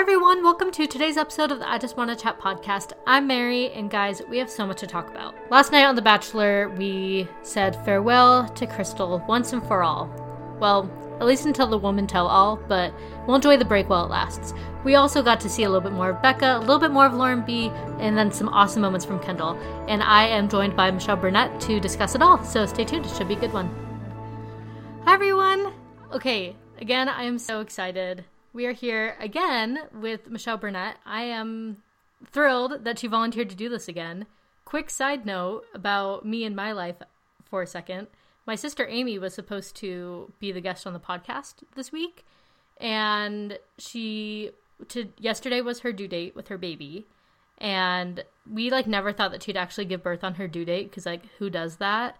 Hi, everyone. Welcome to today's episode of the I Just Want to Chat podcast. I'm Mary, and guys, we have so much to talk about. Last night on The Bachelor, we said farewell to Krystal once and for all. Well, at least until the woman tell all, but we'll enjoy the break while it lasts. We also got to see a little bit more of Becca, a little bit more of Lauren B, and then some awesome moments from Kendall. And I am joined by Michelle Burnett to discuss it all, so stay tuned. It should be a good one. Hi, everyone. Okay, again, I am so excited we are here again with Michelle Burnett. I am thrilled that she volunteered to do this again. Quick side note about me and my life for a second. My sister Amy was supposed to be the guest on the podcast this week, and she to yesterday was her due date with her baby, and we like never thought that she'd actually give birth on her due date because like who does that?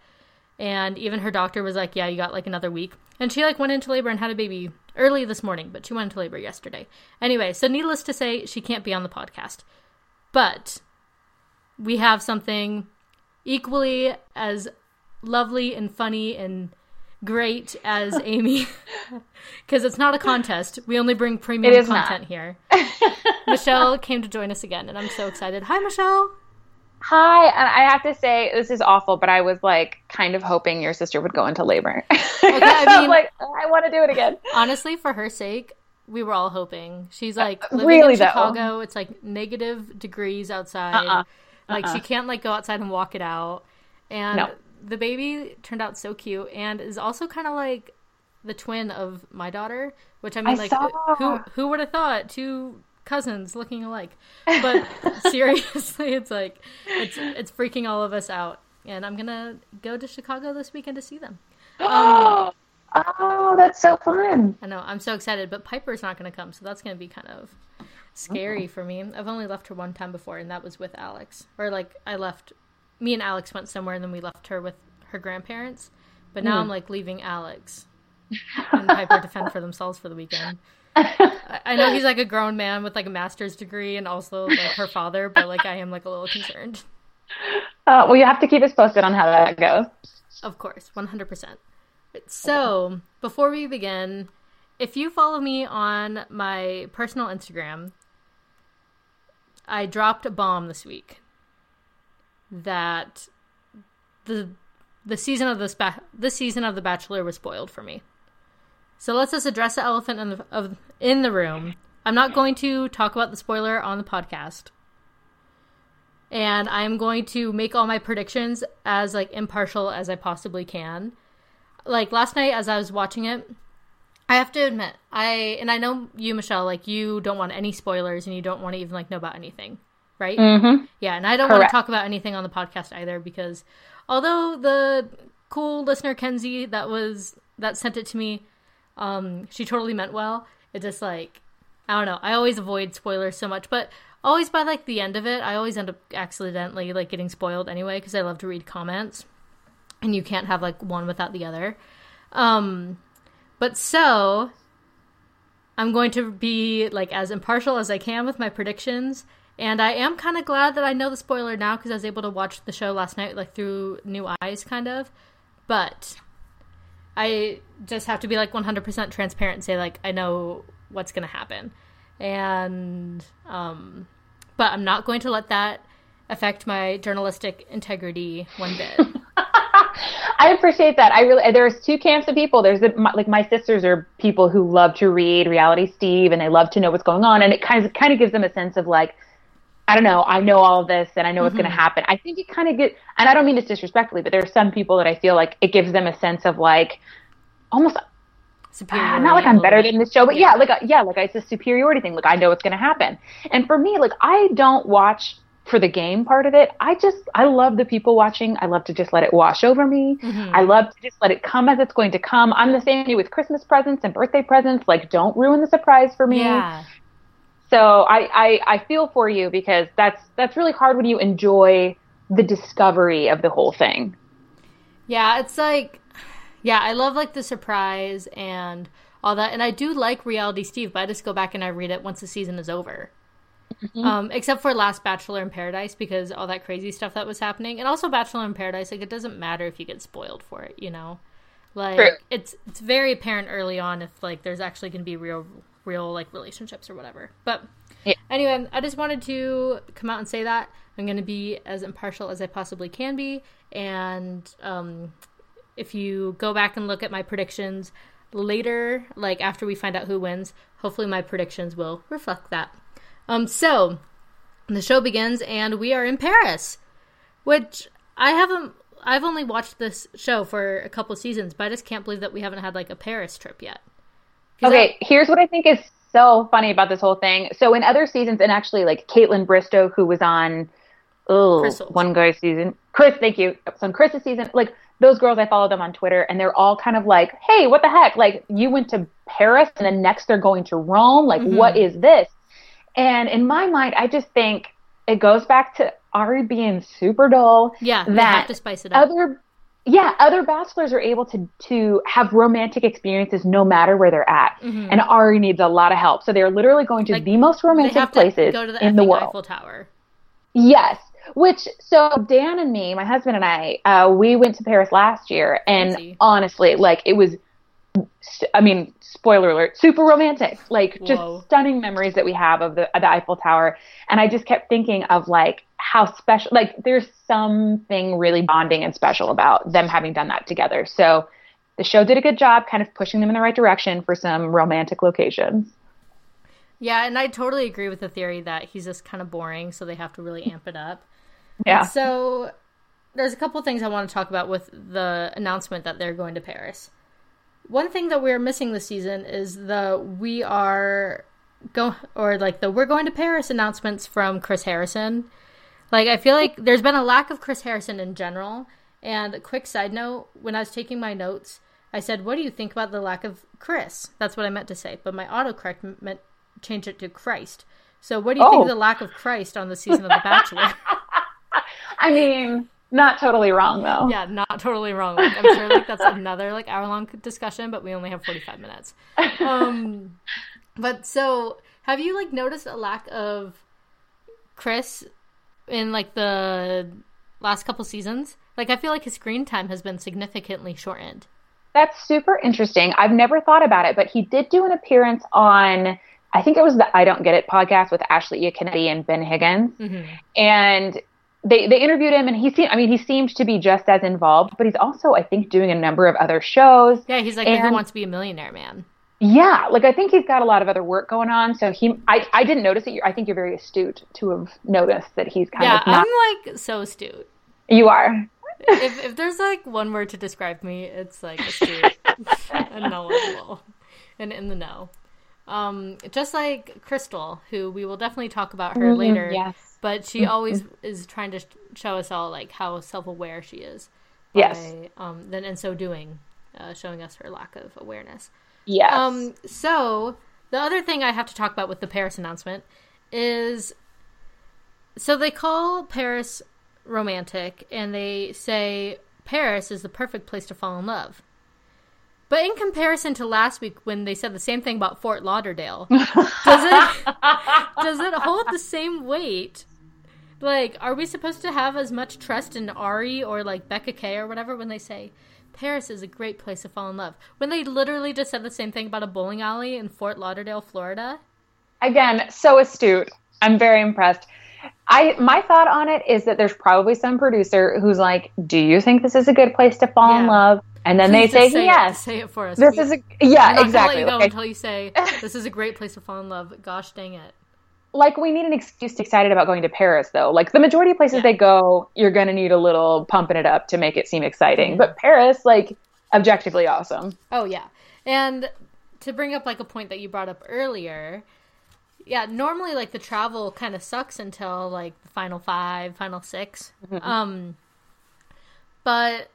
And even her doctor was like, "Yeah, you got like another week." And she like went into labor and had a baby early this morning, but she went into labor yesterday. Anyway, so needless to say, she can't be on the podcast. But we have something equally as lovely and funny and great as Amy because it's not a contest. We only bring premium content not. here. Michelle came to join us again, and I'm so excited. Hi, Michelle. Hi, and I have to say this is awful, but I was like kind of hoping your sister would go into labor. Okay, I mean, like I want to do it again. Honestly, for her sake, we were all hoping. She's uh, like living really, in Chicago. Though? It's like negative degrees outside. Uh-uh. Uh-uh. Like she can't like go outside and walk it out. And no. the baby turned out so cute and is also kind of like the twin of my daughter, which I mean, I like saw. who who would have thought two cousins looking alike. But seriously, it's like it's it's freaking all of us out. And I'm gonna go to Chicago this weekend to see them. Um, oh, that's so fun! I know. I'm so excited. But Piper's not gonna come, so that's gonna be kind of scary oh. for me. I've only left her one time before, and that was with Alex. Or like I left. Me and Alex went somewhere, and then we left her with her grandparents. But now mm. I'm like leaving Alex and Piper to fend for themselves for the weekend. I know he's like a grown man with like a master's degree and also like her father, but like I am like a little concerned. Uh, well, you have to keep us posted on how that goes. Of course, 100%. So, before we begin, if you follow me on my personal Instagram, I dropped a bomb this week that the the season of this ba- the season of The Bachelor was spoiled for me. So let's just address the elephant in the, of, in the room. I'm not going to talk about the spoiler on the podcast. And I'm going to make all my predictions as like impartial as I possibly can. Like last night as I was watching it, I have to admit, I and I know you, Michelle, like you don't want any spoilers and you don't want to even like know about anything, right? Mm-hmm. Yeah, and I don't Correct. want to talk about anything on the podcast either because although the cool listener Kenzie that was that sent it to me um, she totally meant well. It just like I don't know. I always avoid spoilers so much, but always by like the end of it, I always end up accidentally like getting spoiled anyway because I love to read comments, and you can't have like one without the other. Um, but so I'm going to be like as impartial as I can with my predictions. And I am kind of glad that I know the spoiler now because I was able to watch the show last night like through new eyes, kind of. But I just have to be like 100% transparent and say like I know what's going to happen. And um but I'm not going to let that affect my journalistic integrity one bit. I appreciate that. I really there's two camps of people. There's the, my, like my sisters are people who love to read reality Steve and they love to know what's going on and it kind of kind of gives them a sense of like I don't know, I know all of this and I know what's mm-hmm. going to happen. I think it kind of get, and I don't mean this disrespectfully, but there are some people that I feel like it gives them a sense of like, almost superiority. Uh, not like I'm better than this show, but yeah, yeah like a, yeah, like it's a superiority thing. Like I know what's going to happen. And for me, like I don't watch for the game part of it. I just I love the people watching. I love to just let it wash over me. Mm-hmm. I love to just let it come as it's going to come. I'm the same with Christmas presents and birthday presents. Like don't ruin the surprise for me. Yeah. So I, I, I feel for you because that's that's really hard when you enjoy the discovery of the whole thing. Yeah, it's like yeah, I love like the surprise and all that, and I do like Reality Steve, but I just go back and I read it once the season is over. Mm-hmm. Um, except for Last Bachelor in Paradise because all that crazy stuff that was happening, and also Bachelor in Paradise. Like it doesn't matter if you get spoiled for it, you know. Like True. it's it's very apparent early on if like there's actually going to be real real like relationships or whatever. But Yeah. anyway, I just wanted to come out and say that I'm going to be as impartial as I possibly can be. And um, if you go back and look at my predictions later, like after we find out who wins, hopefully my predictions will reflect that. Um, so the show begins, and we are in Paris, which I haven't. I've only watched this show for a couple seasons, but I just can't believe that we haven't had like a Paris trip yet. Okay, here's what I think is so funny about this whole thing. So in other seasons, and actually like Kaitlyn Bristowe, who was on oh Crystal's. one guy's season, Chris, thank you. So on Chris's season, like those girls, I follow them on Twitter, and they're all kind of like, "Hey, what the heck? Like you went to Paris, and then next they're going to Rome. Like mm-hmm. what is this?" And in my mind, I just think it goes back to Arie being super dull. Yeah, they that have to spice it up. other yeah other bachelors are able to to have romantic experiences no matter where they're at. And arie needs a lot of help. So they're literally going to Mm-hmm. Like, the most romantic to places go to the in the world. Eiffel Tower. yes. Which so dan and me my husband and i uh, we went to paris last year and honestly like it was i mean spoiler alert super romantic. Like just Whoa. stunning memories that we have of the, of the eiffel tower. And i just kept thinking of like how special like there's something really bonding and special about them having done that together so the show did a good job kind of pushing them in the right direction for some romantic locations Yeah, and I totally agree with the theory that he's just kind of boring, so they have to really amp it up. yeah So there's a couple things I want to talk about with the announcement that they're going to Paris. One thing that we're missing this season is the we are go or like the we're going to Paris announcements from Chris Harrison. Like I feel like there's been a lack of Chris Harrison in general. And a quick side note, when I was taking my notes, I said, "What do you think about the lack of Chris?" That's what I meant to say, but my autocorrect meant change it to Christ. So, what do you think Oh. of the lack of Christ on the season of The Bachelor? i mean not totally wrong though yeah, not totally wrong. Like, I'm sure like that's another like hour long discussion, but we only have 45 minutes. Um, but so have you like noticed a lack of Chris in like the last couple seasons? Like I feel like his screen time has been significantly shortened. That's super interesting. I've never thought about it, but he did do an appearance on, I think it was the I Don't Get It podcast with Ashley Iaconetti and Ben Higgins. Mm-hmm. And they, they interviewed him and he seemed, I mean, he seemed to be just as involved, but he's also, I think, doing a number of other shows. Yeah, he's like Who Wants to Be a Millionaire man. Yeah. Like I think he's got a lot of other work going on. So he, I, I didn't notice it. I think you're very astute to have noticed that he's kind Yeah, of not, I'm like so astute. you are. if if there's like one word to describe me, it's like astute and knowledgeable and in the know. Um, just like Krystal, who we will definitely talk about her later. Mm-hmm, yes. But she always is trying to show us all like how self-aware she is. Yes. By, um, then in so doing, uh, showing us her lack of awareness. Yes. Um, so the other thing I have to talk about with the Paris announcement is so they call Paris romantic and they say Paris is the perfect place to fall in love. But in comparison to last week when they said the same thing about Fort Lauderdale, does it does it hold the same weight? Like, are we supposed to have as much trust in Arie or like Becca K or whatever when they say Paris is a great place to fall in love? When they literally just said the same thing about a bowling alley in Fort Lauderdale, Florida? again so astute i'm very impressed i my thought on it is that there's probably some producer who's like do you think this is a good place to fall in love and then Please they say it. yes Say it for us. this We- is a yeah not exactly let you go like, until you say this is a great place to fall in love. Gosh dang it! Like we need an excuse to be excited about going to paris though like the majority of places Yeah. they go you're gonna need a little pumping it up to make it seem exciting Mhm. but paris like objectively awesome Oh yeah, and to bring up like a point that you brought up earlier, yeah, normally like the travel kind of sucks until like the final five, final 6 Um, but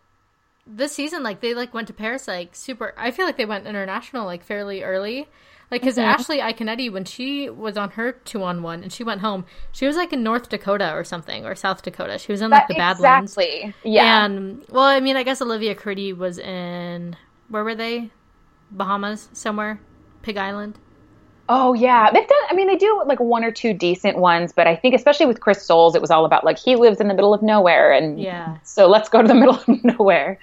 this season, like they like went to Paris like super. I feel like they went international like fairly early. Like, because Ashley Iaconetti, when she was on her two on one and she went home, she was like in North Dakota or something, or South Dakota. She was in like That- the Badlands. exactly yeah And well, I mean, I guess Olivia Caridi was in where were they? Bahamas somewhere, Pig Island. Oh yeah, they've done. I mean, they do like one or two decent ones, but I think especially with Chris Soules, it was all about like he lives in the middle of nowhere, and Yeah. so let's go to the middle of nowhere.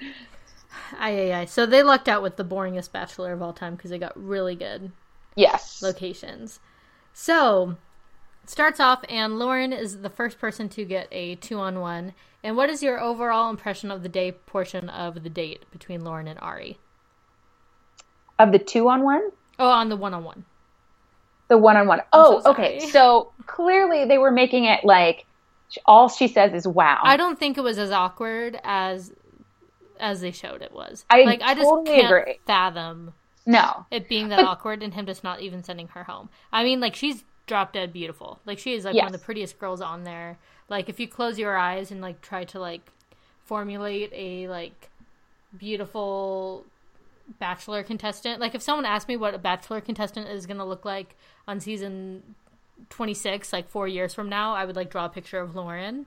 Aye, aye, aye. So they lucked out with the boringest Bachelor of all time because they got really good. Yes. locations. So starts off, and Lauren is the first person to get a two on one. And what is your overall impression of the day portion of the date between Lauren and Arie? Of the two on one? Oh, on the one on one. The one on one. Oh, so okay. So clearly they were making it like all she says is wow. I don't think it was as awkward as as they showed it was. I like I just totally can't agree. fathom no. it being that awkward and him just not even sending her home. I mean, like she's drop dead beautiful. Like she is like one of the prettiest girls on there. Like if you close your eyes and like try to like formulate a like beautiful bachelor contestant. Like if someone asked me what a bachelor contestant is going to look like on season 26 like 4 years from now, I would like draw a picture of Lauren.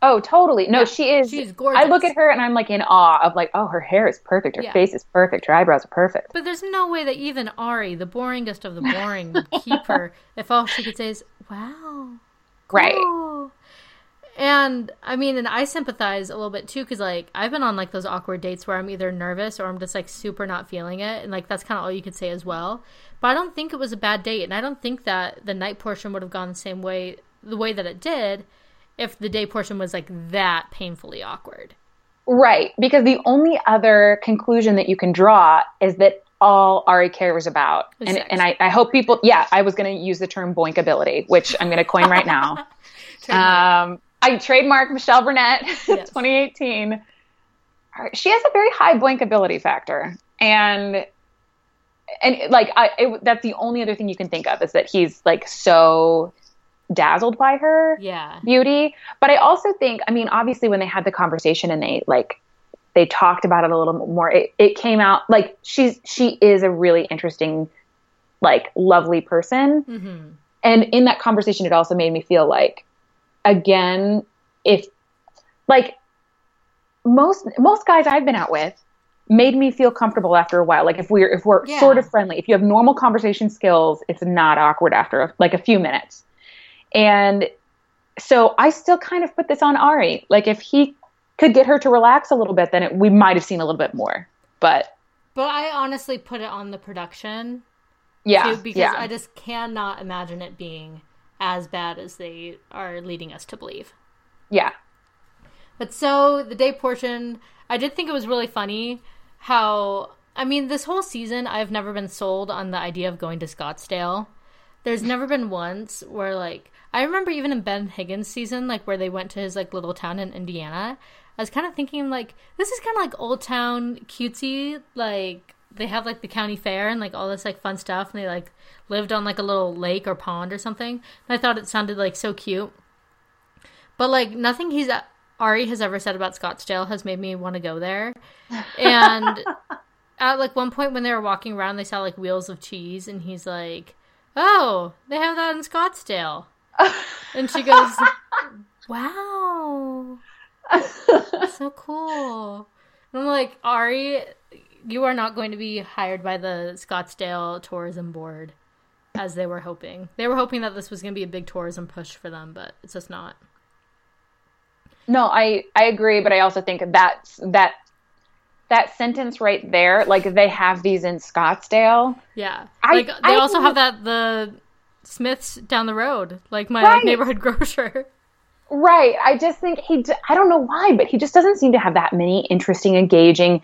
Oh, totally. No, Yeah, she is. she's gorgeous. I look at her and I'm like in awe of like, oh, her hair is perfect. Her Yeah. face is perfect. Her eyebrows are perfect. But there's no way that even Arie, the boringest of the boring, would keep her if all she could say is, wow. Right. cool." And I mean, and I sympathize a little bit too, because like I've been on like those awkward dates where I'm either nervous or I'm just like super not feeling it. And like that's kind of all you could say as well. But I don't think it was a bad date. And I don't think that the night portion would have gone the same way, the way that it did, if the day portion was like that painfully awkward. Right. Because the only other conclusion that you can draw is that all Arie cares about. And, and I, I hope people, yeah, I was going to use the term boinkability, which I'm going to coin right now. Um, I trademark Michelle Burnett, Yes. 2018. All right, She has a very high blinkability factor, and and like I, it, that's the only other thing you can think of is that he's like so dazzled by her yeah. beauty. But I also think, I mean, obviously when they had the conversation and they like they talked about it a little more, it, it came out like she's she is a really interesting, like lovely person hmm and in that conversation it also made me feel like again if like most most guys i've been out with made me feel comfortable after a while like if we're if we're Yeah. sort of friendly if you have normal conversation skills it's not awkward after like a few minutes and so i still kind of put this on arie like if he could get her to relax a little bit then it, we might have seen a little bit more but But I honestly put it on the production yeah too, because yeah I just cannot imagine it being as bad as they are leading us to believe. yeah But so the day portion, I did think it was really funny how I mean this whole season I've never been sold on the idea of going to Scottsdale. There's never been once where like I remember even in Ben Higgins season like where they went to his like little town in Indiana. I was kind of thinking like this is kind of like old town cutesy like they have like the county fair and like all this like fun stuff and they like lived on like a little lake or pond or something. And I thought it sounded like so cute. But like nothing he's Arie has ever said about Scottsdale has made me want to go there. And at like one point when they were walking around, they saw like wheels of cheese, and he's like, "Oh, they have that in Scottsdale." And she goes, "Wow, so cool." And I'm like, Arie, you are not going to be hired by the Scottsdale Tourism Board, as they were hoping. They were hoping that this was going to be a big tourism push for them, but it's just not. No, I I agree, but I also think that's that that sentence right there, like they have these in Scottsdale. Yeah. I- like they I also have that the Smiths down the road, like my Right. neighborhood grocer. Right. I just think he d- I don't know why, but he just doesn't seem to have that many interesting, engaging,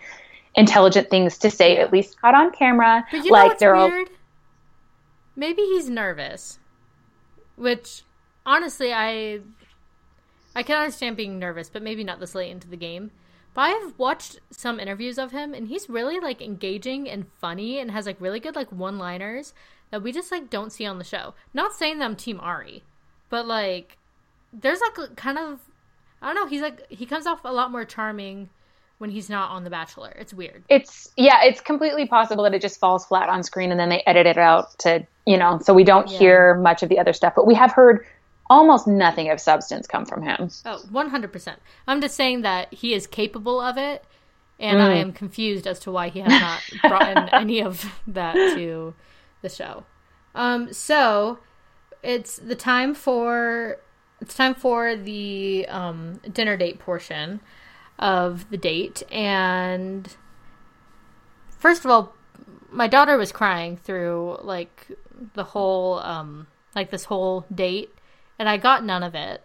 intelligent things to say at least caught on camera. But you like know what's they're all weird? Maybe he's nervous. Which honestly I I can understand being nervous, but maybe not this late into the game. But I've watched some interviews of him and he's really like engaging and funny and has like really good like one-liners that we just like don't see on the show. Not saying that I'm team Arie, but like there's like kind of I don't know, he's like he comes off a lot more charming when he's not on The Bachelor. It's weird. it's yeah, it's completely possible that it just falls flat on screen and then they edit it out to, you know, so we don't Yeah. hear much of the other stuff, but we have heard almost nothing of substance come from him. Oh, 100%. I'm just saying that he is capable of it, and I mm. am confused as to why he has not brought in any of that to the show. Um, so it's the time for it's time for the um, dinner date portion of the date, and first of all, my daughter was crying through like the whole um like this whole date and I got none of it.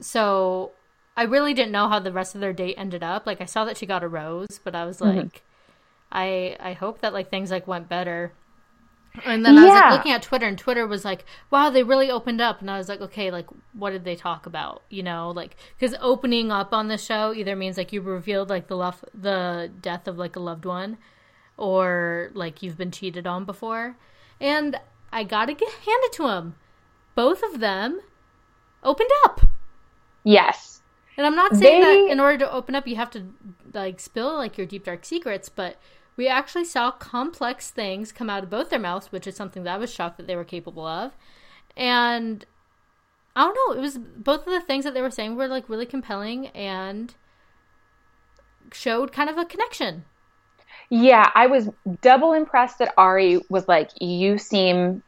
So I really didn't know how the rest of their date ended up. Like I saw that she got a rose, but I was Mm-hmm. like I I hope that like things like went better. And then I was Yeah. like looking at Twitter and Twitter was like, "Wow, they really opened up." And I was like, "Okay, like what did they talk about?" You know, like cuz opening up on the show either means like you revealed like the love the death of like a loved one or like you've been cheated on before. And I got to get handed to them. Both of them opened up. Yes. And I'm not saying They- that in order to open up you have to like spill like your deep dark secrets, but we actually saw complex things come out of both their mouths, which is something that I was shocked that they were capable of. And I don't know, it was both of the things that they were saying were like really compelling and showed kind of a connection. Yeah, I was double impressed that Arie was like, "You seem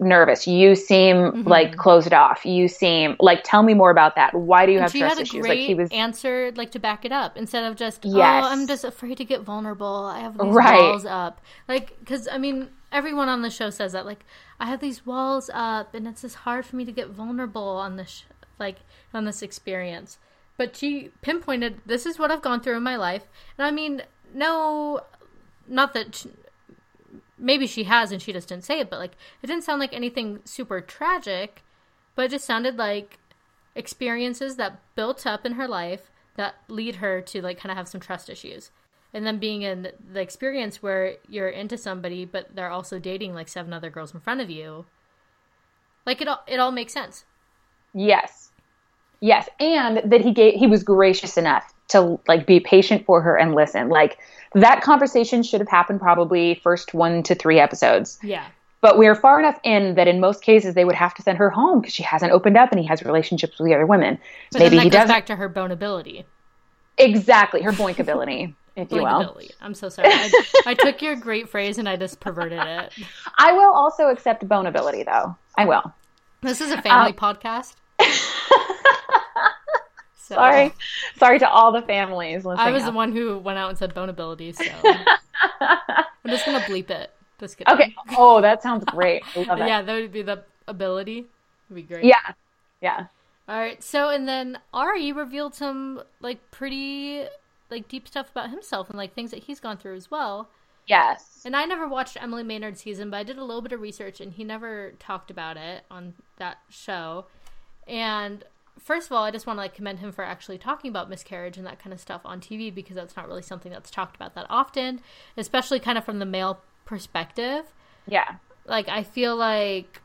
nervous. You seem Mm-hmm. like closed off. You seem like tell me more about that. Why do you And have she trust had a issues?" great Like he was answer, like to back it up, instead of just, Yes. "Oh, I'm just afraid to get vulnerable. I have these Right. walls up." Like, because I mean, everyone on the show says that. Like, I have these walls up, and it's just hard for me to get vulnerable on this, sh- like, on this experience. But she pinpointed, "This is what I've gone through in my life," and I mean, no, not that. Maybe she has and she just didn't say it, but like it didn't sound like anything super tragic, but it just sounded like experiences that built up in her life that lead her to like kind of have some trust issues. And then being in the experience where you're into somebody but they're also dating like seven other girls in front of you. Like it all it all makes sense. Yes. Yes, and that he gave he was gracious enough to like be patient for her and listen. Like that conversation should have happened probably first 1 to 3 episodes. Yeah. But we're far enough in that in most cases they would have to send her home because she hasn't opened up and he has relationships with the other women. But Maybe he goes doesn't back to her bonability. exactly her boinkability, if you will. I'm so sorry. I, I took your great phrase and I just perverted it. I will also accept bonability though. I will. This is a family Um, podcast. So, Sorry. Sorry to all the families. I was the one who went out and said bonability, so I'm just gonna bleep it. Just kidding. Okay. Oh, that sounds great. I love it. Yeah, that would be the ability. Would be great. Yeah. Yeah. All right. So and then Arie revealed some like pretty like deep stuff about himself and like things that he's gone through as well. Yes. And I never watched Emily Maynard's season, but I did a little bit of research and he never talked about it on that show. And first of all, I just want to like commend him for actually talking about miscarriage and that kind of stuff on TV because that's not really something that's talked about that often, especially kind of from the male perspective. Yeah. Like I feel like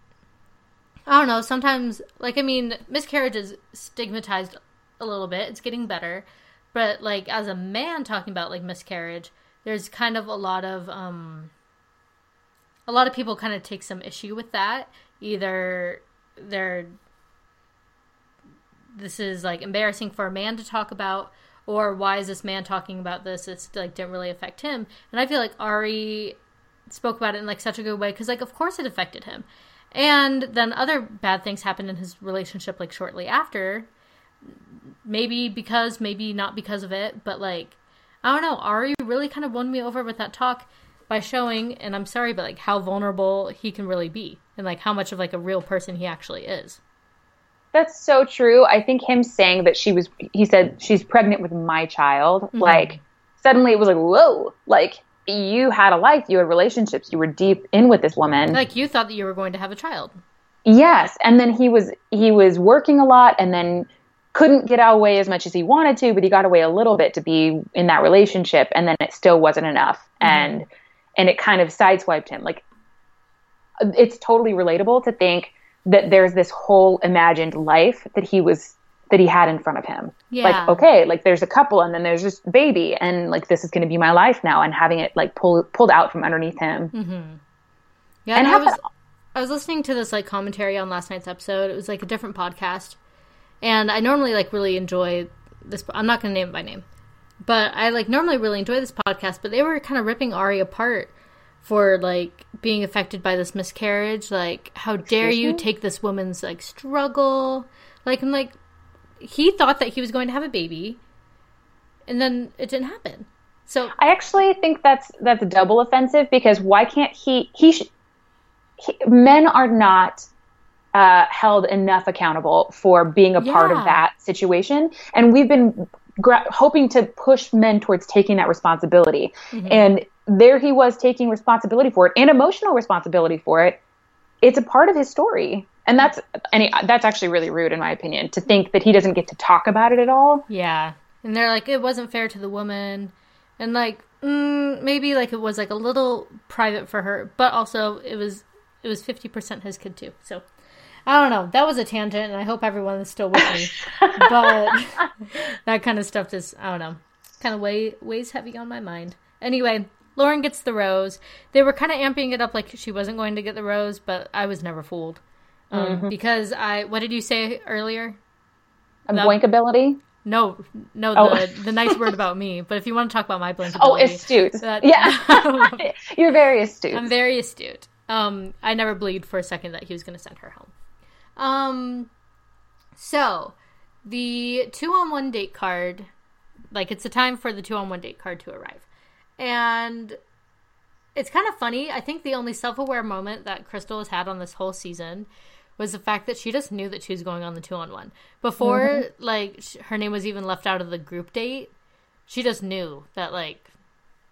I don't know, sometimes like I mean, miscarriage is stigmatized a little bit. It's getting better. But like as a man talking about like miscarriage, there's kind of a lot of um a lot of people kind of take some issue with that. Either they're this is like embarrassing for a man to talk about or why is this man talking about this? It's like didn't really affect him. And i feel like arie spoke about it in like such a good way because like of course it affected him. And then other bad things happened in his relationship like shortly after. Maybe because maybe not because of it but like i don't know. Arie really kind of won me over with that talk by showing and i'm sorry but like how vulnerable he can really be and like how much of like a real person he actually is That's so true. I think him saying that she was, he said, she's pregnant with my child, Mm-hmm. like, suddenly it was like, whoa, like, you had a life, you had relationships, you were deep in with this woman. like you thought that you were going to have a child yes. And then he was, he was working a lot and then couldn't get out away as much as he wanted to, but he got away a little bit to be in that relationship. And then it still wasn't enough. And, and it kind of sideswiped him. Like, it's totally relatable to think that there's this whole imagined life that he was that he had in front of him. Yeah. Like, okay, like there's a couple and then there's this baby and like this is going to be my life now and having it like pull, pulled out from underneath him. Hmm. Yeah, And and I was that- I was listening to this like commentary on last night's episode. It was like a different podcast, and I normally like really enjoy this. I'm not going to name it by name, but I like normally really enjoy this podcast. But they were kind of ripping Arie apart for like being affected by this miscarriage. Like, how dare Excuse you me? take this woman's like struggle? Like, I'm like, he thought that he was going to have a baby, and then it didn't happen. So I actually think that's that's double offensive because why can't he? He, sh- he men are not uh, held enough accountable for being a part of that situation, and we've been gra- hoping to push men towards taking that responsibility. Mm-hmm. And there he was taking responsibility for it and emotional responsibility for it. It's a part of his story. And that's and he- that's actually really rude in my opinion to think that he doesn't get to talk about it at all. Yeah. And they're like, it wasn't fair to the woman. And like, mm, maybe like it was like a little private for her, but also it was it was fifty percent his kid too. So I don't know. That was a tangent, and I hope everyone is still with me. but that kind of stuff just I don't know, kind of weigh, weighs heavy on my mind. Anyway, Lauren gets the rose. They were kind of amping it up like she wasn't going to get the rose, but I was never fooled um, because I. What did you say earlier? A No. boinkability. No, no, Oh. the the nice word about me. But if you want to talk about my blanket, Oh, astute. That- yeah. You're very astute. I'm very astute. Um, I never believed for a second that he was going to send her home. Um, so the two on one date card, like it's a time for the two on one date card to arrive, and it's kind of funny. I think the only self aware moment that Krystal has had on this whole season was the fact that she just knew that she was going on the two on one before, mm-hmm. like sh- her name was even left out of the group date. She just knew that like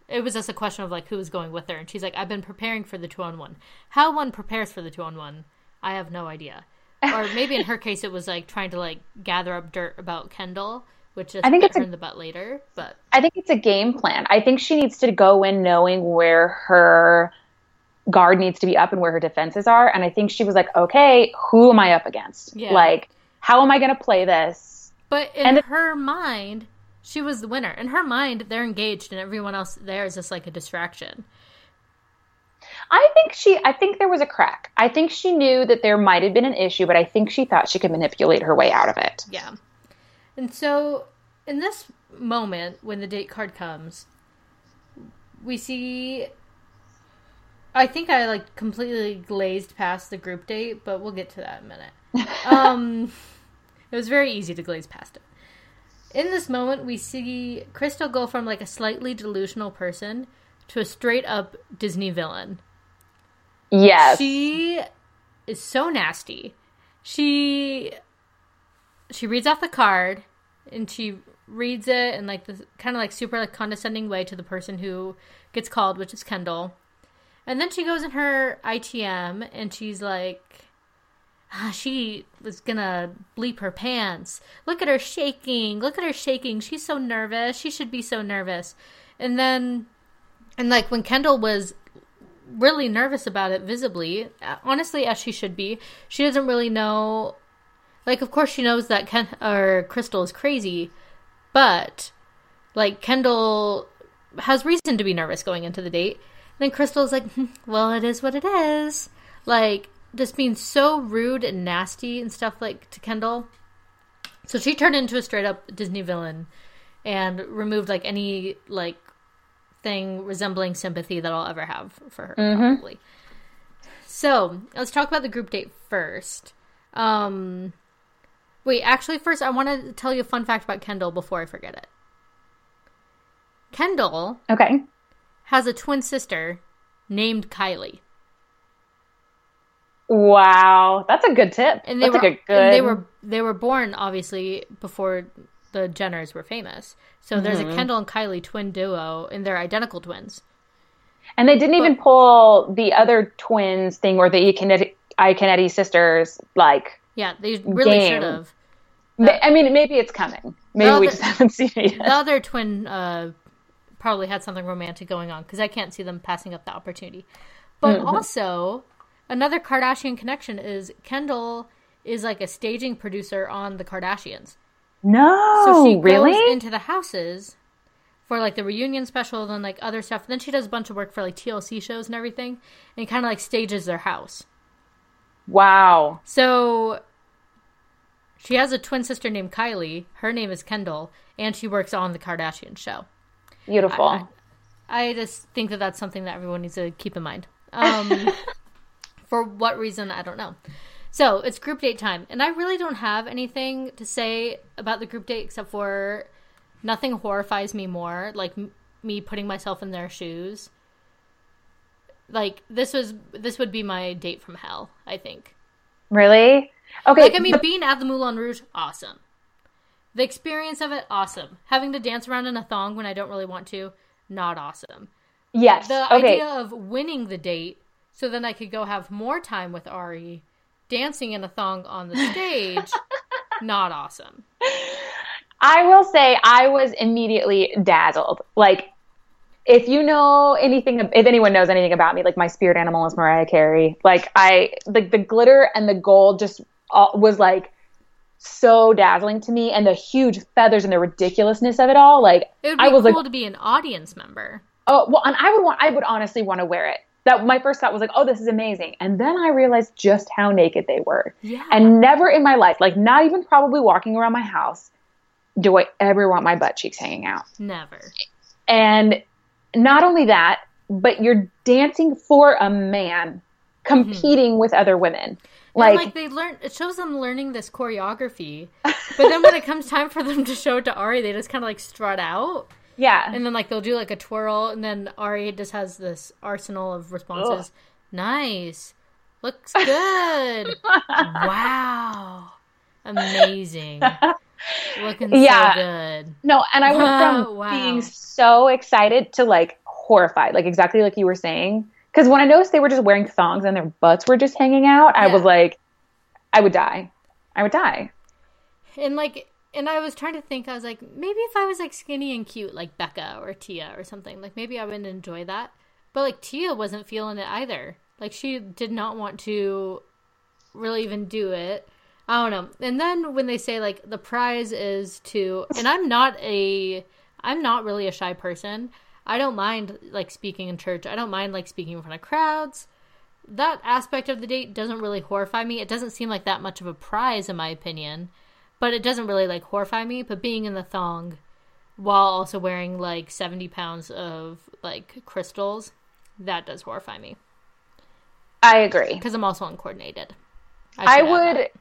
it was just a question of like who was going with her. And she's like i've been preparing for the two on one how one prepares for the two on one i have no idea. Or maybe in her case it was like trying to like gather up dirt about kendall which just I think it's a- in the butt later but I think it's a game plan. I think she needs to go in knowing where her guard needs to be up and where her defenses are. And I think she was like, okay, who am I up against? Yeah. Like, how am I going to play this? but in And her mind she was the winner in her mind they're engaged and everyone else there is just like a distraction I think she, I think there was a crack. I think she knew that there might have been an issue, but I think she thought she could manipulate her way out of it. Yeah. And so in this moment when the date card comes, we see I think I like completely glazed past the group date, but we'll get to that in a minute. um it was very easy to glaze past it. In this moment we see Krystal go from like a slightly delusional person to a straight up Disney villain. Yes. She is so nasty. She she reads off the card and she reads it in like the kind of like super like condescending way to the person who gets called, which is Kendall. And then she goes in her ITM and she's like ah, she was gonna bleep her pants. Look at her shaking. Look at her shaking. She's so nervous. She should be so nervous. And then and like when Kendall was really nervous about it visibly honestly as she should be she doesn't really know like of course she knows that Ken or Krystal is crazy but like Kendall has reason to be nervous going into the date and then Krystal's like "Hmm, well it is what it is like just being so rude and nasty and stuff like to Kendall so she turned into a straight up Disney villain and removed like any like thing resembling sympathy that I'll ever have for her, probably. So let's talk about the group date first. Um, wait, actually, first I want to tell you a fun fact about Kendall before I forget it. Kendall okay. has a twin sister named Kylie, Wow. That's a good tip. and they That's were a good, they were they were born obviously before the Jenners were famous. So there's Mm-hmm. a Kendall and Kylie twin duo, and they're identical twins. And they didn't even pull the other twins thing or the Iaconetti, Iaconetti sisters. Like, Yeah, they really Game. should have. ma- I mean, maybe it's coming. Maybe Well, we the- just haven't seen it the other twin uh, probably had something romantic going on because I can't see them passing up the opportunity. But Mm-hmm. also, another Kardashian connection is Kendall is like a staging producer on the Kardashians. No, So she really? goes into the houses for like the reunion special and like other stuff. then she does a bunch of work for like TLC shows and everything, and kind of like stages their house. Wow. So she has a twin sister named Kylie. Her name is Kendall, and she works on the Kardashian show. Beautiful. I- I just think that that's something that everyone needs to keep in mind. Um, for what reason, I don't know. So it's group date time, and I really don't have anything to say about the group date except for nothing horrifies me more. Like m- me putting myself in their shoes. Like this was this would be my date from hell, I think. Really? Okay. Like I mean being at the Moulin Rouge, awesome. The experience of it, awesome. Having to dance around in a thong when I don't really want to, not awesome. yes. The okay. idea of winning the date so then I could go have more time with Arie dancing in a thong on the stage, not awesome. I will say I was immediately dazzled. Like, if you know anything, if anyone knows anything about me, like my spirit animal is Mariah Carey. Like I, like the glitter and the gold just all, was like so dazzling to me, and the huge feathers and the ridiculousness of it all. Like It would be I was cool like, to be an audience member. oh well, and I would want, I would honestly want to wear it. That my first thought was like, oh, this is amazing, and then I realized just how naked they were. Yeah. And never in my life, like not even probably walking around my house, do I ever want my butt cheeks hanging out. Never. And not only that, but you're dancing for a man competing with other women. Like, Like, like they learn it shows them learning this choreography. But then when it comes time for them to show it to Arie, they just kinda like strut out. yeah. And then like they'll do like a twirl and then Arie just has this arsenal of responses. Nice. Looks good. wow. Amazing. Looking Yeah. so good. no, and I went from Wow. being so excited to like horrified, like exactly like you were saying. Because when I noticed they were just wearing thongs and their butts were just hanging out, I was like, I would die. I would die. And like and I was trying to think, I was like, maybe if I was like skinny and cute like Becca or Tia or something, like maybe I wouldn't enjoy that. But like Tia wasn't feeling it either. Like she did not want to really even do it. I don't know. And then when they say like the prize is to and I'm not a I'm not really a shy person. I don't mind like speaking in church. I don't mind like speaking in front of crowds. That aspect of the date doesn't really horrify me. It doesn't seem like that much of a prize in my opinion. But it doesn't really like horrify me. But being in the thong while also wearing like 70 pounds of like crystals, that does horrify me. I agree. Because I'm also uncoordinated. I add would. that.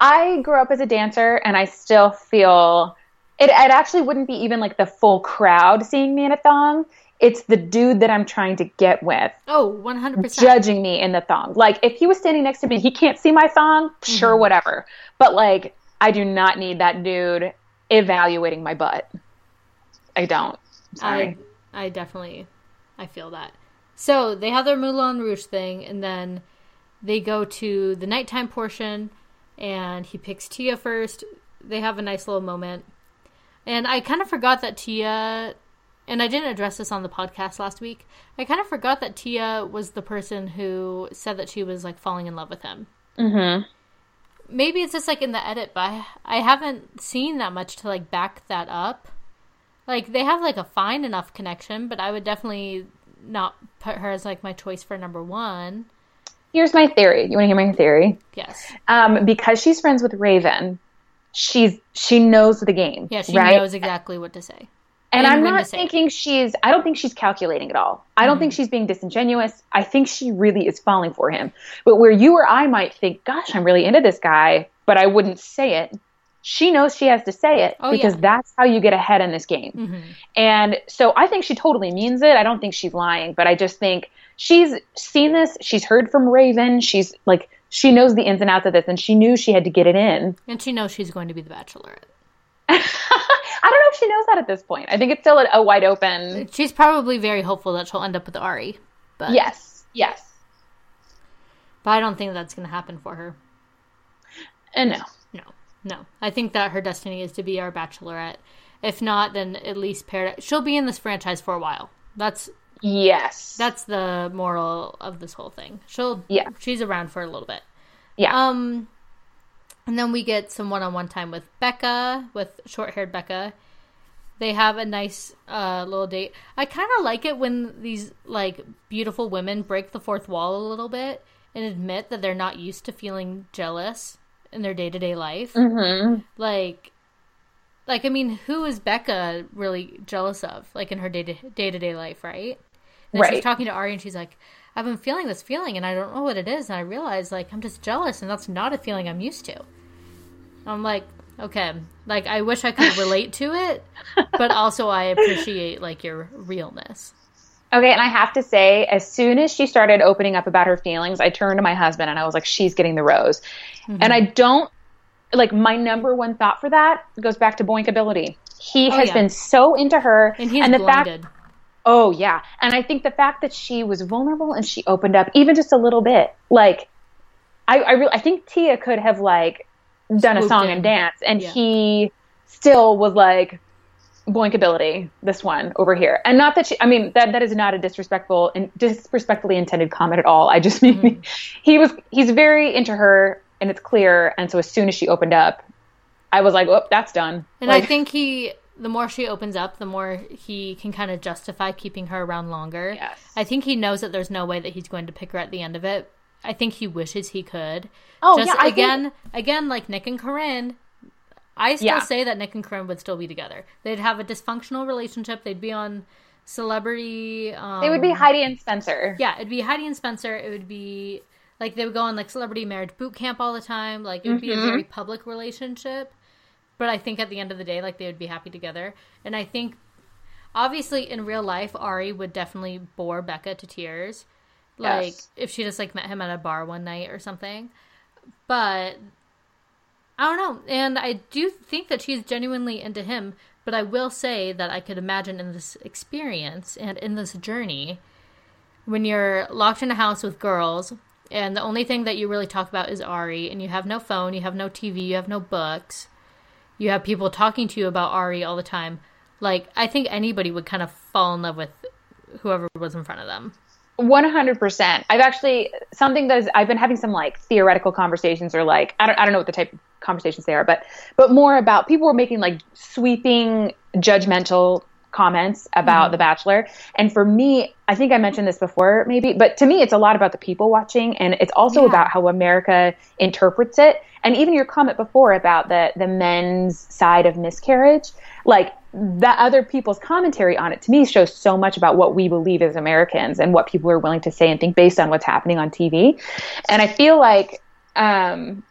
I grew up as a dancer, and I still feel it. It actually wouldn't be even like the full crowd seeing me in a thong. It's the dude that I'm trying to get with Oh, 100%. judging me in the thong. Like if he was standing next to me, he can't see my thong. Sure, Mm-hmm. whatever. But like, I do not need that dude evaluating my butt. I don't. Sorry. I I definitely I feel that. So they have their Moulin Rouge thing, and then they go to the nighttime portion, and he picks Tia first. They have a nice little moment, and I kind of forgot that Tia, and I didn't address this on the podcast last week. I kind of forgot that Tia was the person who said that she was like falling in love with him. mm-hmm. Maybe it's just like in the edit, but I, I haven't seen that much to like back that up. Like they have like a fine enough connection, but I would definitely not put her as like my choice for number one. Here's my theory. You want to hear my theory? Yes, Um, because she's friends with Raven, she's she knows the game. yeah, she right? knows exactly what to say. And and I'm not say it. thinking she's, I don't think she's calculating at all. I don't Mm-hmm. think she's being disingenuous. I think she really is falling for him. But where you or I might think, gosh, I'm really into this guy, but I wouldn't say it, she knows she has to say it Oh, because yeah. that's how you get ahead in this game. Mhm. And so I think she totally means it. I don't think she's lying, but I just think she's seen this. She's heard from Raven. She's like, she knows the ins and outs of this and she knew she had to get it in. And she knows she's going to be the Bachelorette. I don't know if she knows that at this point. I think it's still a, a wide open. She's probably very hopeful that she'll end up with Arie, but Yes, yes. but I don't think that's going to happen for her. And no. No, no. I think that her destiny is to be our Bachelorette. If not, then at least Paradise. She'll be in this franchise for a while. That's Yes. That's the moral of this whole thing. She'll Yeah. she's around for a little bit. yeah. Um and then we get some one-on-one time with Becca, with short-haired Becca. They have a nice uh, little date. I kind of like it when these like beautiful women break the fourth wall a little bit and admit that they're not used to feeling jealous in their day-to-day life. hmm Like like I mean, who is Becca really jealous of like in her day to day to day life, right? And Right. she's talking to Arie and she's like, I've been feeling this feeling and I don't know what it is and I realize like I'm just jealous and that's not a feeling I'm used to. I'm like, Okay. Like I wish I could relate to it, but also I appreciate like your realness. Okay, and I have to say, as soon as she started opening up about her feelings, I turned to my husband and I was like, "She's getting the rose," mm-hmm. and I don't like my number one thought for that goes back to boinkability. He oh, has yeah. been so into her, and he's and the blinded. fact. Oh yeah, and I think the fact that she was vulnerable and she opened up even just a little bit, like I, I really, I think Tia could have like done Swooped a song in. and dance, and yeah. he still was like, boinkability this one over here and not that she i mean that that is not a disrespectful and disrespectfully intended comment at all i just mean mm-hmm. he was he's very into her and it's clear and so as soon as she opened up i was like oh that's done and like, i think he the more she opens up the more he can kind of justify keeping her around longer yes. i think he knows that there's no way that he's going to pick her at the end of it i think he wishes he could oh just yeah, again think... again like nick and corinne I still yeah. say that Nick and Corinne would still be together. They'd have a dysfunctional relationship. They'd be on celebrity. Um, they would be Heidi and Spencer. Yeah, it'd be Heidi and Spencer. It would be like they would go on like celebrity marriage boot camp all the time. Like it would mm-hmm. be a mm-hmm. very public relationship. But I think at the end of the day, like they would be happy together. And I think, obviously, in real life, Arie would definitely bore Becca to tears. Like yes. if she just like met him at a bar one night or something. But I don't know. And I do think that she's genuinely into him, but I will say that I could imagine in this experience and in this journey, when you're locked in a house with girls, and the only thing that you really talk about is Arie, and you have no phone, you have no TV, you have no books, you have people talking to you about Arie all the time. Like, I think anybody would kind of fall in love with whoever was in front of them. 100%. I've actually, something that is, I've been having some like theoretical conversations or like, I don't, I don't know what the type of conversations they are, but, but more about people were making like sweeping judgmental comments about mm-hmm. The Bachelor. And for me, I think I mentioned this before, maybe, but to me, it's a lot about the people watching, and it's also yeah. about how America interprets it. And even your comment before about the the men's side of miscarriage, like the other people's commentary on it to me shows so much about what we believe as Americans and what people are willing to say and think based on what's happening on TV. And I feel like, um,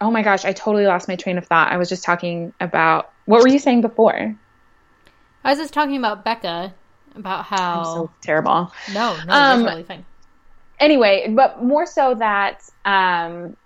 oh my gosh, I totally lost my train of thought. I was just talking about what were you saying before? I was just talking about Becca about how I'm so terrible. No, no, um, totally fine. Anyway, but more so that um,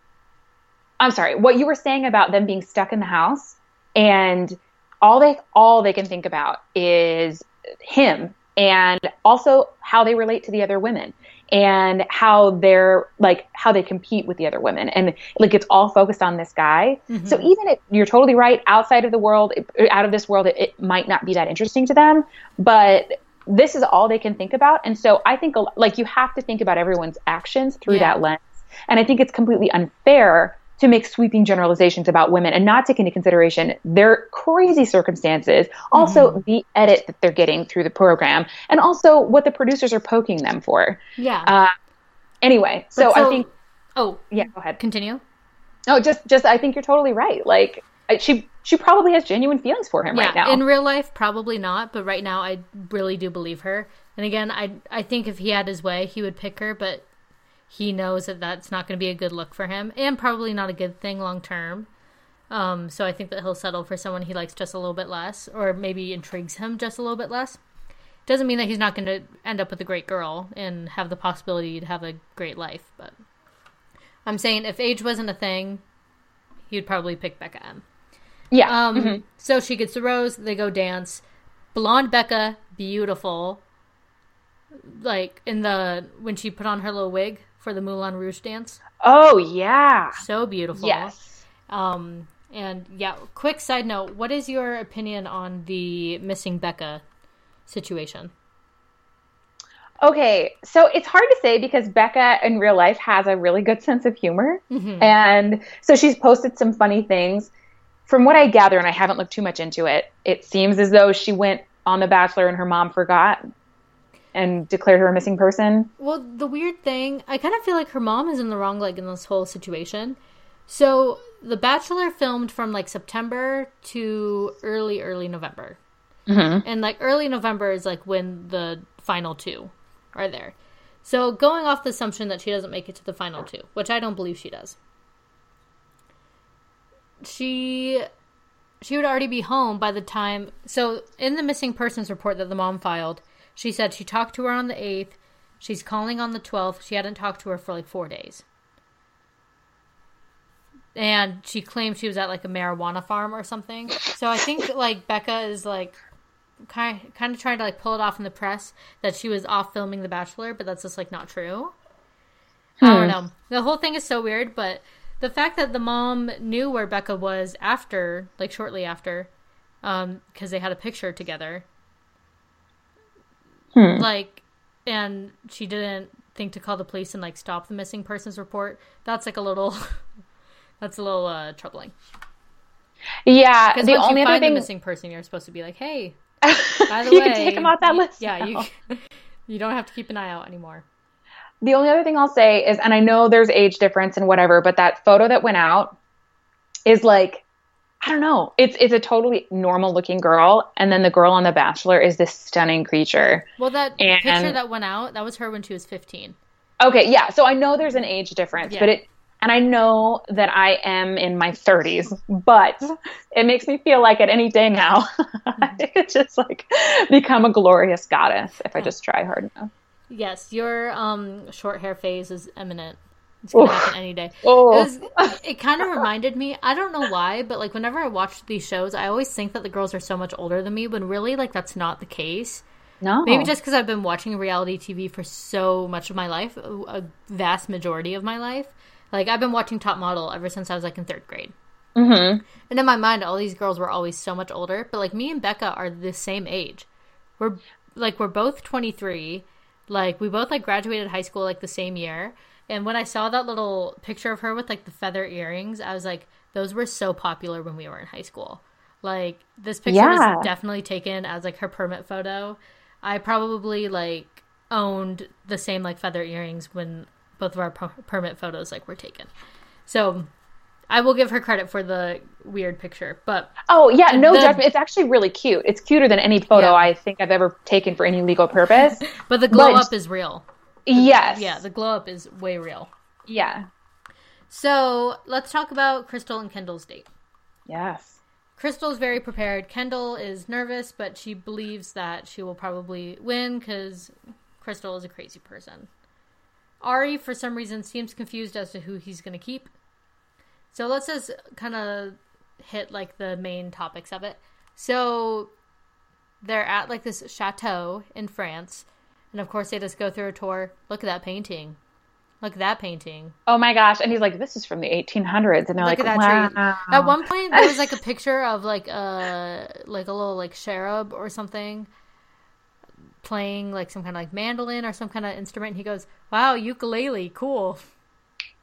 I'm sorry, what you were saying about them being stuck in the house and all they all they can think about is him and also how they relate to the other women and how they're like how they compete with the other women. And like it's all focused on this guy. Mm-hmm. so even if you're totally right outside of the world out of this world it, it might not be that interesting to them. But this is all they can think about. And so i think like you have to think about everyone's actions through yeah. that lens. And i think it's completely unfair to make sweeping generalizations about women and not take into consideration their crazy circumstances, also mm-hmm. the edit that they're getting through the program, and also what the producers are poking them for. Yeah. Uh, anyway, so, so, I think. Oh, yeah. Go ahead. Continue. Oh, just just I think you're totally right. Like she she probably has genuine feelings for him yeah, right now. In real life, probably not, but right now, I really do believe her. And again, I I think if he had his way, he would pick her. But he knows that that's not going to be a good look for him and probably not a good thing long term. Um, so I think that he'll settle for someone he likes just a little bit less, or maybe intrigues him just a little bit less. Doesn't mean that he's not going to end up with a great girl and have the possibility to have a great life, but I'm saying if age wasn't a thing, he'd probably pick Becca M. Yeah. Um. Mm-hmm. So she gets the rose. They go dance. Blonde Becca, beautiful. Like in the when she put on her little wig, for the Moulin Rouge dance. Oh yeah, so beautiful. Yes. Um, and yeah, quick side note: What is your opinion on the missing Becca situation? Okay, so it's hard to say because Becca in real life has a really good sense of humor, mm-hmm. and so she's posted some funny things. From what I gather, and I haven't looked too much into it, it seems as though she went on The Bachelor and her mom forgot and declared her a missing person. Well, the weird thing, I kind of feel like her mom is in the wrong leg in this whole situation. So, The Bachelor filmed from like September to early, early November. Mm-hmm. And like early November is like when the final two are there. So, going off the assumption that she doesn't make it to the final two, which I don't believe she does. she she would already be home by the time. So in the missing persons report that the mom filed, she said she talked to her on the eighth. She's calling on the twelfth. She hadn't talked to her for like four days. And she claimed she was at like a marijuana farm or something. So I think like Becca is like kind kind of trying to like pull it off in the press that she was off filming The Bachelor, but that's just like not true. I don't know. The whole thing is so weird, but the fact that the mom knew where Becca was after, like shortly after, um, because they had a picture together, Hmm. like, and she didn't think to call the police and like stop the missing persons report. That's like a little, that's a little uh, troubling. Yeah, Because the only you other find thing the missing person, you're supposed to be like, hey, by the you way, can take them off that you- list. Yeah, now. you you don't have to keep an eye out anymore. The only other thing I'll say is, and I know there's age difference and whatever, but that photo that went out is like, I don't know. It's it's a totally normal looking girl, and then the girl on The Bachelor is this stunning creature. Well, that And- picture that went out, that was her when she was 15. Okay, yeah. So I know there's an age difference, Yeah. but it, and I know that I am in my 30s, but it makes me feel like at any day now, I could just like become a glorious goddess if I just try hard enough. Yes, your um short hair phase is imminent. It's gonna happen any day. Oh, It, was, it kind of reminded me. I don't know why, but like whenever I watch these shows, I always think that the girls are so much older than me, when really like that's not the case. no. Maybe just because I've been watching reality TV for so much of my life, a, vast majority of my life. Like I've been watching Top Model ever since I was like in third grade. hmm And in my mind, all these girls were always so much older. But like me and Becca are the same age. We're like we're both 23. Like we both like graduated high school like the same year. And when I saw that little picture of her with like the feather earrings, I was like, those were so popular when we were in high school. Like this picture Yeah. was definitely taken as like her permit photo. I probably like owned the same like feather earrings when both of our per- permit photos like were taken. So I will give her credit for the weird picture, but Oh yeah, no, The- definitely. It's actually really cute. It's cuter than any photo Yeah. I think I've ever taken for any legal purpose. but the glow But- up is real. Yes. Yeah, the glow up is way real. yeah. So let's talk about Krystal and Kendall's date. Yes. Krystal's very prepared. Kendall is nervous, but she believes that she will probably win because Krystal is a crazy person. Arie, for some reason, seems confused as to who he's going to keep. So let's just kind of hit like the main topics of it. So they're at like this chateau in France, and of course they just go through a tour. Look at that painting. Look at that painting. Oh my gosh. And he's like, this is from the 1800s. And they're Look like, at wow. At one point, there was like a picture of like a like a little like cherub or something playing like some kind of like mandolin or some kind of instrument. And he goes, "Wow, ukulele, cool."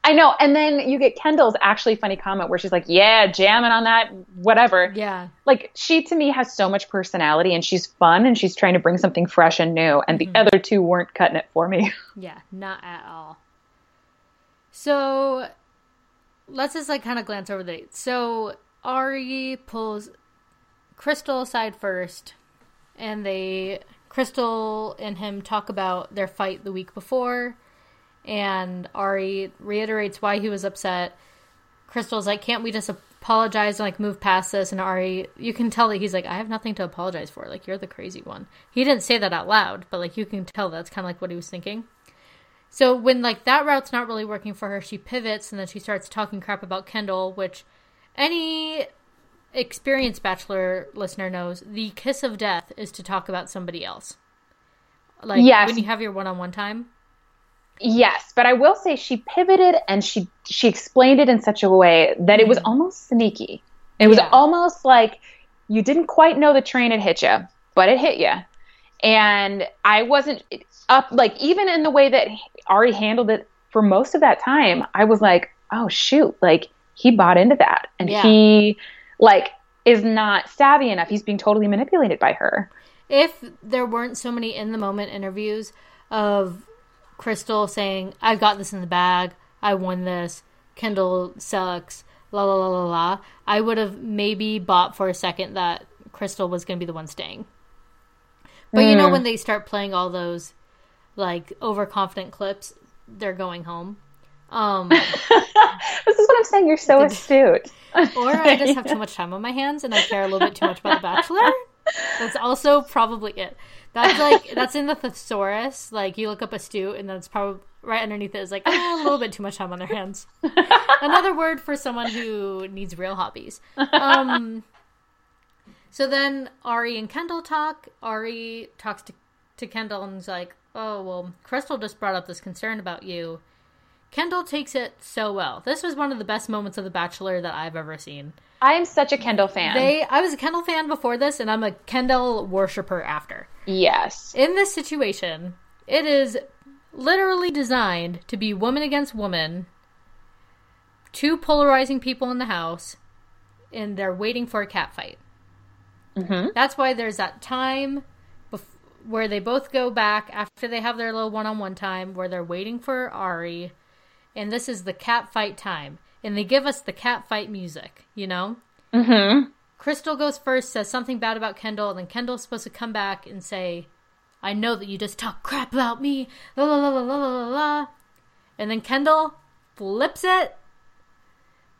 I know. And then you get Kendall's actually funny comment where she's like, yeah, jamming on that, whatever. Yeah, Like, she to me has so much personality and she's fun and she's trying to bring something fresh and new. And the Mm-hmm. other two weren't cutting it for me. yeah, not at all. So let's just like kind of glance over the dates. So Arie pulls Krystal aside first, and they Krystal and him talk about their fight the week before, and Arie reiterates why he was upset. Krystal's like, "Can't we just apologize and like move past this?" And Arie, you can tell that he's like, "I have nothing to apologize for. Like you're the crazy one." He didn't say that out loud, but like you can tell that's kind of like what he was thinking. So when like that route's not really working for her, she pivots and then she starts talking crap about Kendall, which any experienced bachelor listener knows the kiss of death is to talk about somebody else. Like Yes. when you have your one-on-one time. Yes. But I will say she pivoted and she, she explained it in such a way that it was mm. almost sneaky. It was Yeah. almost like you didn't quite know the train had hit you, but it hit you. And I wasn't up, like, even in the way that Arie handled it for most of that time, I was like, oh, shoot, like, he bought into that. And Yeah. he, like, is not savvy enough. He's being totally manipulated by her. If there weren't so many in the moment interviews of Krystal saying, I've got this in the bag, I won this, Kendall sucks, la la la la la, I would have maybe bought for a second that Krystal was going to be the one staying. But you know, Mm. when they start playing all those like overconfident clips, they're going home. Um, this is what I'm saying. You're so astute. or I just have too much time on my hands and I care a little bit too much about The Bachelor. That's also probably it. That's like that's in the thesaurus. Like you look up astute, and that's probably right underneath it is like oh, a little bit too much time on their hands. Another word for someone who needs real hobbies. Um, so then Arie and Kendall talk. Arie talks to to Kendall and is like, "Oh well, Krystal just brought up this concern about you." Kendall takes it so well. This was one of the best moments of The Bachelor that I've ever seen. I am such a Kendall fan. They, I was a Kendall fan before this, and I'm a Kendall worshiper after. yes. In this situation, it is literally designed to be woman against woman, two polarizing people in the house, and they're waiting for a cat fight. hmm That's why there's that time bef- where they both go back after they have their little one-on-one time where they're waiting for Arie, and this is the cat fight time, and they give us the cat fight music. You know, hmm Krystal goes first, says something bad about Kendall, and then Kendall's supposed to come back and say, "I know that you just talk crap about me." La la la la la la la. And then Kendall flips it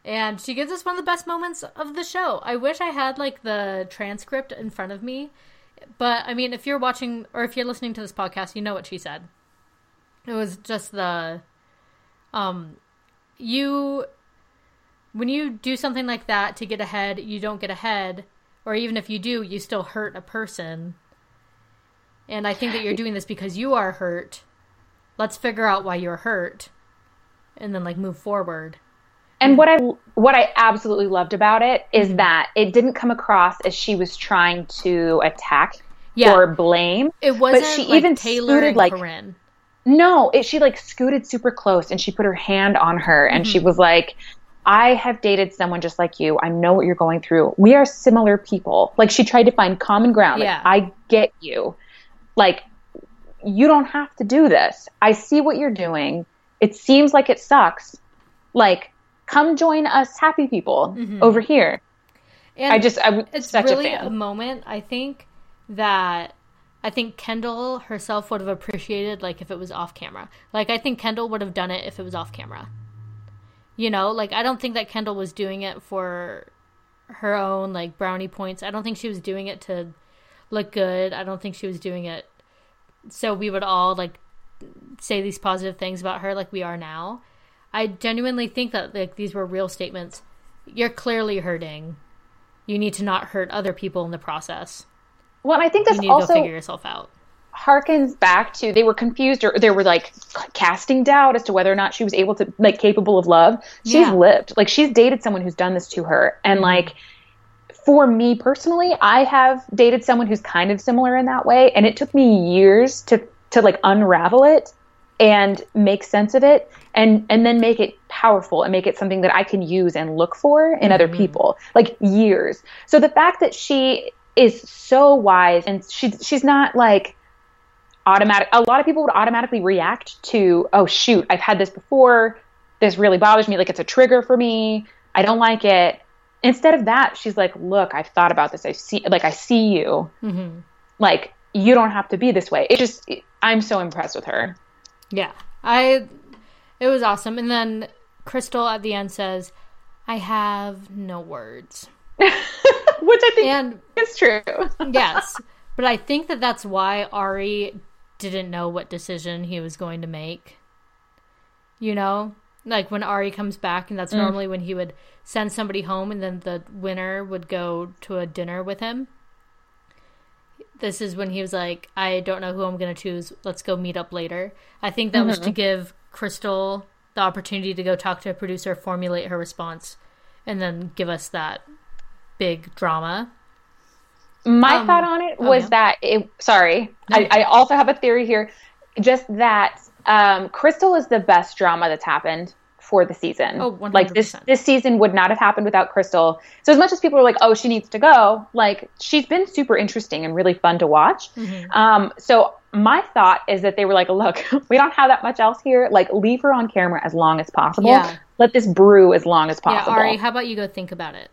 and she gives us one of the best moments of the show. I wish I had like the transcript in front of me. But I mean, if you're watching or if you're listening to this podcast, you know what she said. It was just the um you when you do something like that to get ahead, you don't get ahead, or even if you do, you still hurt a person. And I think that you're doing this because you are hurt. Let's figure out why you're hurt and then like move forward. And what I what I absolutely loved about it is that it didn't come across as she was trying to attack Yeah. or blame. It wasn't she like even Taylor scooted, and like- Corinne. No, it, she like scooted super close and she put her hand on her and Mm-hmm. she was like, I have dated someone just like you. I know what you're going through. We are similar people. Like she tried to find common ground. Like, Yeah. I get you. Like you don't have to do this. I see what you're doing. It seems like it sucks. Like come join us happy people mm-hmm. over here. And I just I'm it's such really a fan. moment I think that I think Kendall herself would have appreciated like if it was off camera. Like I think Kendall would have done it if it was off camera. You know, like I don't think that Kendall was doing it for her own like brownie points. I don't think she was doing it to look good. I don't think she was doing it so we would all like say these positive things about her like we are now. I genuinely think that like these were real statements. You're clearly hurting. You need to not hurt other people in the process. well, I think You this need to also go figure yourself out. Harkens back to they were confused or they were like casting doubt as to whether or not she was able to like capable of love. She's Yeah. lived. Like she's dated someone who's done this to her. And mm-hmm. like for me personally, I have dated someone who's kind of similar in that way and it took me years to to like unravel it and make sense of it and and then make it powerful and make it something that I can use and look for in other mm-hmm. people. Like years. So the fact that she is so wise and she she's not like automatic a lot of people would automatically react to oh shoot i've had this before. This really bothers me. Like it's a trigger for me. I don't like it. Instead of that she's like look i've thought about this. I see like i see you. Hmm like you don't have to be this way. It just i'm so impressed with her. Yeah, I. It was awesome. And then Krystal at the end says, "I have no words." which i think And is true. Yes, but I think that that's why Arie didn't know what decision he was going to make. You know, like when Arie comes back, and that's mm. normally when he would send somebody home, and then the winner would go to a dinner with him. This is when he was like, "I don't know who I'm going to choose. Let's go meet up later." I think that was to mm-hmm. give Krystal the opportunity to go talk to a producer, formulate her response, and then give us that big drama. My Um, thought on it oh, was yeah. that it. Sorry, I, I also have a theory here. Just that um, Krystal is the best drama that's happened for the season. Oh, like this this season would not have happened without Krystal. So as much as people are like, "Oh, she needs to go," like she's been super interesting and really fun to watch. Mm-hmm. Um, so my thought is that they were like, "Look, we don't have that much else here. Like, leave her on camera as long as possible. Yeah. Let this brew as long as possible." Yeah, Arie, how about you go think about it?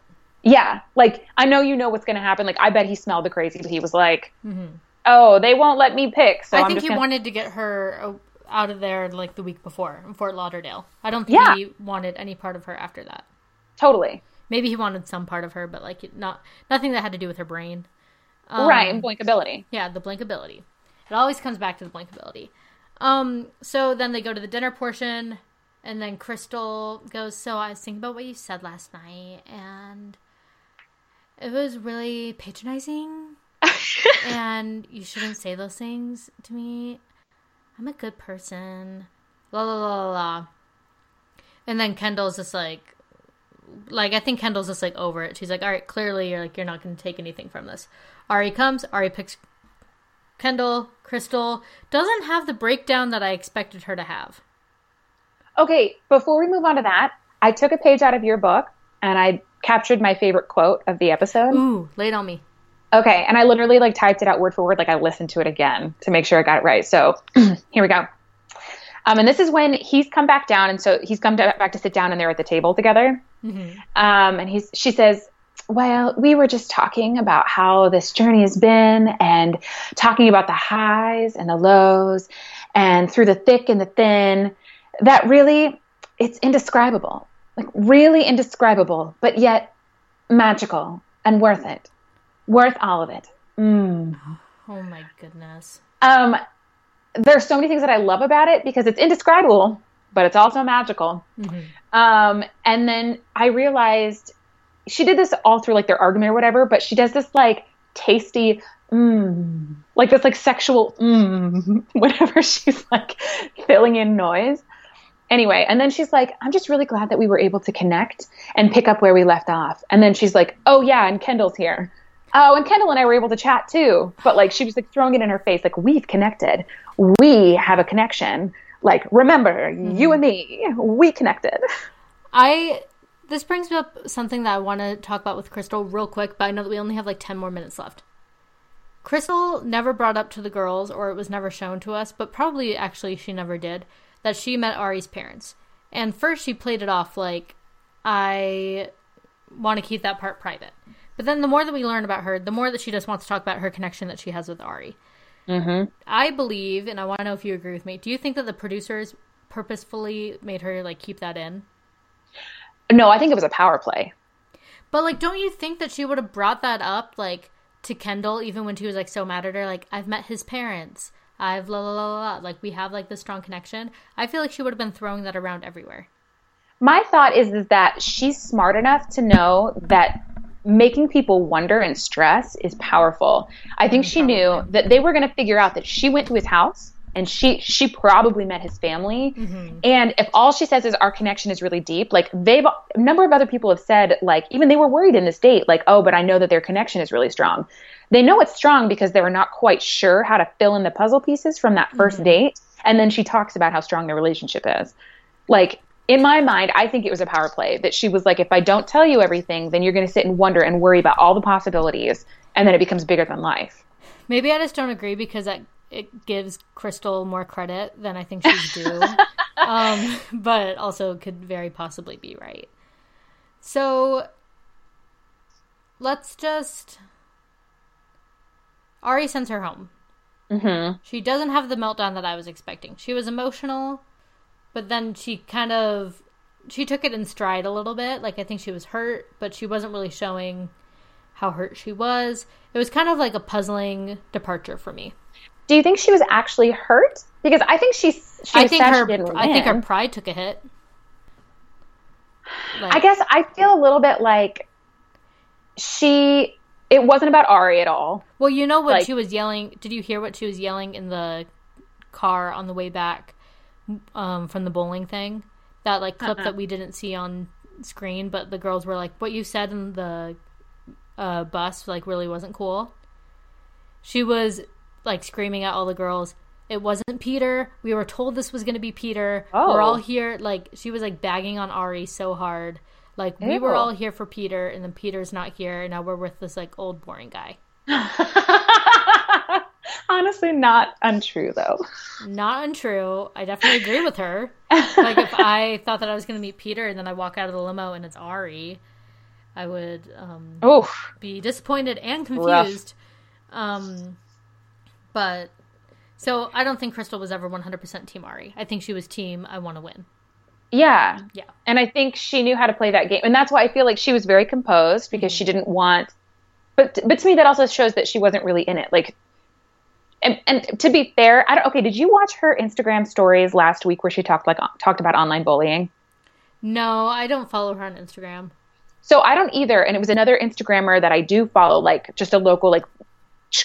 Yeah, like I know you know what's going to happen. Like I bet he smelled the crazy, but he was like, mm-hmm. "Oh, they won't let me pick." So. I think he gonna... wanted to get her out of there like the week before in Fort Lauderdale. I don't think Yeah. he wanted any part of her after that. Totally. Maybe he wanted some part of her, but like not nothing that had to do with her brain. Um, right. And blinkability. Yeah, the blink ability. It always comes back to the blink ability. Um, so then they go to the dinner portion, and then Krystal goes, So I was thinking about what you said last night, and it was really patronizing, and you shouldn't say those things to me. I'm a good person. La la la la la. And then Kendall's just like, like I think Kendall's just like over it. She's like, all right, clearly you're like you're not going to take anything from this. Arie comes. Arie picks Kendall. Krystal doesn't have the breakdown that I expected her to have. Okay. Before we move on to that, I took a page out of your book and I captured my favorite quote of the episode. Ooh, lay it on me. Okay, and I literally like typed it out word for word, like I listened to it again to make sure I got it right. So here we go. Um, and this is when he's come back down, and so he's come to, back to sit down, and they're at the table together. Um, and he's she says, "Well, we were just talking about how this journey has been, and talking about the highs and the lows, and through the thick and the thin. That really, it's indescribable, like really indescribable, but yet magical and worth it." worth all of it. Mm. Oh my goodness. Um, there's so many things that I love about it because it's indescribable, but it's also magical. Um, and then I realized she did this all through like their argument or whatever, but she does this like tasty, mm, like this like sexual, mm, whenever she's like filling in noise. Anyway, and then she's like, I'm just really glad that we were able to connect and pick up where we left off. And then she's like, Oh yeah, and Kendall's here. Oh, and Kendall and I were able to chat too. But like she was like throwing it in her face, like we've connected. We have a connection. Like, remember, mm-hmm. you and me, we connected. I this brings me up something that I want to talk about with Krystal real quick, but I know that we only have like 10 more minutes left. Krystal never brought up to the girls or it was never shown to us, but probably actually she never did that she met Arie's parents. And first she played it off like I want to keep that part private. But then the more that we learn about her, the more that she just wants to talk about her connection that she has with Arie. Mm-hmm. I believe, and I want to know if you agree with me. Do you think that the producers purposefully made her like keep that in? No, I think it was a power play. But like, don't you think that she would have brought that up like to Kendall even when she was like so mad at her? Like, I've met his parents. I've la la la la. la. Like, we have like this strong connection. I feel like she would have been throwing that around everywhere. My thought is, is that she's smart enough to know that making people wonder and stress is powerful. I think she mm-hmm. knew that they were going to figure out that she went to his house and she she probably met his family. Mm-hmm. And if all she says is our connection is really deep, like they've a number of other people have said, like even they were worried in this date, like oh, but I know that their connection is really strong. They know it's strong because they were not quite sure how to fill in the puzzle pieces from that 1st date. And then she talks about how strong their relationship is. Like in my mind, I think it was a power play that she was like, if I don't tell you everything, then you're going to sit and wonder and worry about all the possibilities, and then it becomes bigger than life. Maybe I just don't agree because that it gives Krystal more credit than I think she's due. um, but also could very possibly be right. So let's just. Arie sends her home. Mm-hmm. She doesn't have the meltdown that I was expecting. She was emotional, but then she kind of she took it in stride a little bit. Like I think she was hurt, but she wasn't really showing how hurt she was. It was kind of like a puzzling departure for me. Do you think she was actually hurt? Because I think she. she I think her I think her pride took a hit. Like, I guess I feel a little bit like she. It wasn't about Arie at all. Well, you know what like- she was yelling. Did you hear what she was yelling in the car on the way back um, from the bowling thing? That like clip Uh-uh. that we didn't see on screen, but the girls were like, "What you said in the uh, bus like really wasn't cool." She was like screaming at all the girls. It wasn't Peter. We were told this was going to be Peter. Oh. We're all here. Like she was like bagging on Arie so hard. Like we were all here for Peter, and then Peter's not here, and now we're with this like old boring guy. Honestly, not untrue though. Not untrue. I definitely agree with her. Like if I thought that I was going to meet Peter and then I walk out of the limo and it's Arie, I would um, Oof. be disappointed and confused. Um, but So I don't think Krystal was ever 100% Team Arie. I think she was Team I want to win. Yeah. Yeah. And I think she knew how to play that game. And that's why I feel like she was very composed because she didn't want but but to me that also shows that she wasn't really in it. Like and, and to be fair, I don't okay, did you watch her Instagram stories last week where she talked like talked about online bullying? No, I don't follow her on Instagram. So I don't either. And it was another Instagrammer that I do follow, like just a local like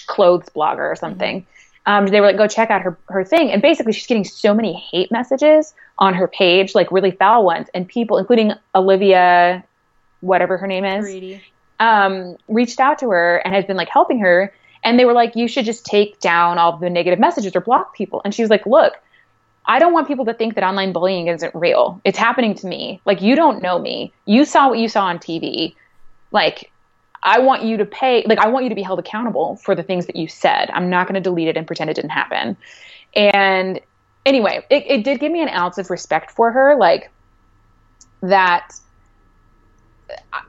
clothes blogger or something. Mm-hmm. Um, they were like, go check out her her thing. And basically, she's getting so many hate messages on her page, like really foul ones, and people, including Olivia, whatever her name is, um, reached out to her and has been like helping her. And they were like, you should just take down all the negative messages or block people. And she was like, look, I don't want people to think that online bullying isn't real. It's happening to me. Like, you don't know me. You saw what you saw on TV. Like, I want you to pay, like, I want you to be held accountable for the things that you said. I'm not going to delete it and pretend it didn't happen. And anyway, it, it did give me an ounce of respect for her, like, that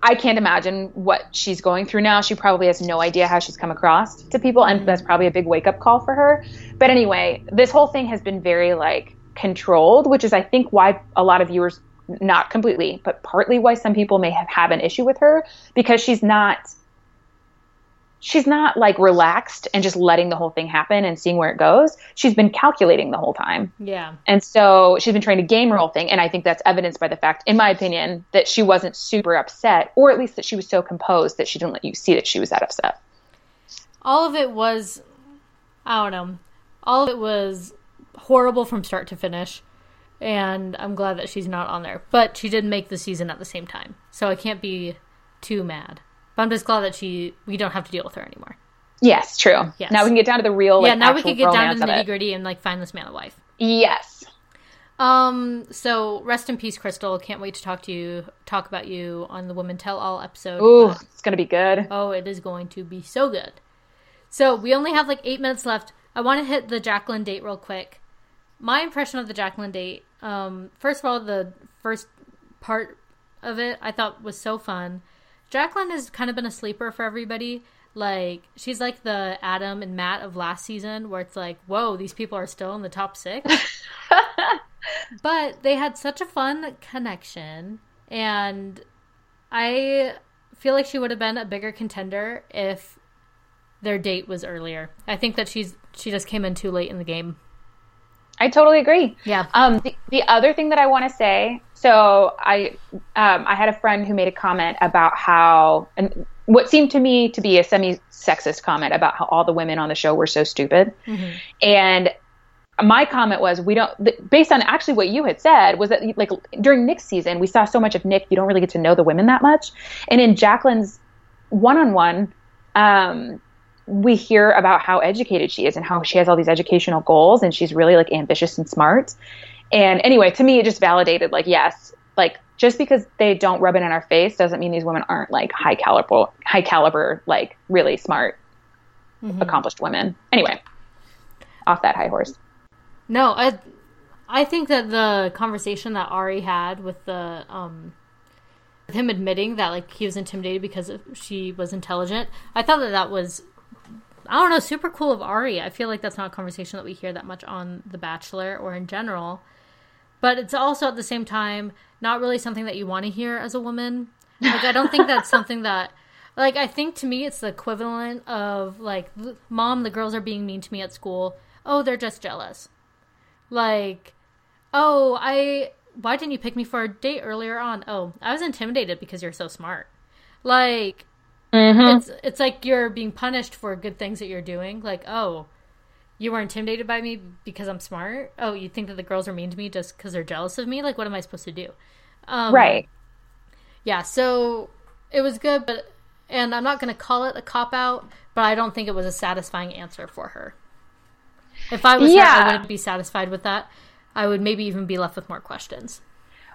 I can't imagine what she's going through now. She probably has no idea how she's come across to people, and mm-hmm. that's probably a big wake up call for her. But anyway, this whole thing has been very like controlled, which is I think why a lot of viewers, not completely, but partly why some people may have, have an issue with her because she's not she's not like relaxed and just letting the whole thing happen and seeing where it goes. She's been calculating the whole time. Yeah. And so she's been trying to game her whole thing. And I think that's evidenced by the fact, in my opinion, that she wasn't super upset, or at least that she was so composed that she didn't let you see that she was that upset. All of it was, I don't know, all of it was horrible from start to finish. And I'm glad that she's not on there. But she did make the season at the same time. So I can't be too mad. But I'm just glad that she we don't have to deal with her anymore. Yes, true. Yes. Now we can get down to the real. Like, yeah, now we can get down to the nitty gritty and like find this man a wife. Yes. Um. So rest in peace, Krystal. Can't wait to talk to you, talk about you on the Woman Tell All episode. Ooh, but, it's gonna be good. Oh, it is going to be so good. So we only have like eight minutes left. I want to hit the Jacqueline date real quick. My impression of the Jacqueline date. Um. First of all, the first part of it I thought was so fun. Jacqueline has kind of been a sleeper for everybody. Like she's like the Adam and Matt of last season, where it's like, whoa, these people are still in the top six. but they had such a fun connection, and I feel like she would have been a bigger contender if their date was earlier. I think that she's she just came in too late in the game. I totally agree. Yeah. Um, the, the other thing that I want to say, so I um, I had a friend who made a comment about how and what seemed to me to be a semi-sexist comment about how all the women on the show were so stupid, mm-hmm. and my comment was we don't based on actually what you had said was that like during Nick's season we saw so much of Nick you don't really get to know the women that much, and in Jacqueline's one-on-one. Um, we hear about how educated she is and how she has all these educational goals and she's really like ambitious and smart. And anyway, to me, it just validated like, yes, like just because they don't rub it in our face doesn't mean these women aren't like high caliber, high caliber, like really smart, mm-hmm. accomplished women. Anyway, off that high horse. No, I, I think that the conversation that Arie had with the, um, him admitting that like he was intimidated because she was intelligent. I thought that that was I don't know, super cool of Arie. I feel like that's not a conversation that we hear that much on The Bachelor or in general. But it's also at the same time not really something that you want to hear as a woman. Like I don't think that's something that like I think to me it's the equivalent of like mom the girls are being mean to me at school. Oh, they're just jealous. Like oh, I why didn't you pick me for a date earlier on? Oh, I was intimidated because you're so smart. Like Mm-hmm. It's it's like you're being punished for good things that you're doing. Like, oh, you were intimidated by me because I'm smart. Oh, you think that the girls are mean to me just because they're jealous of me? Like, what am I supposed to do? Um, right. Yeah. So it was good, but and I'm not going to call it a cop out, but I don't think it was a satisfying answer for her. If I was yeah. her, I wouldn't be satisfied with that. I would maybe even be left with more questions.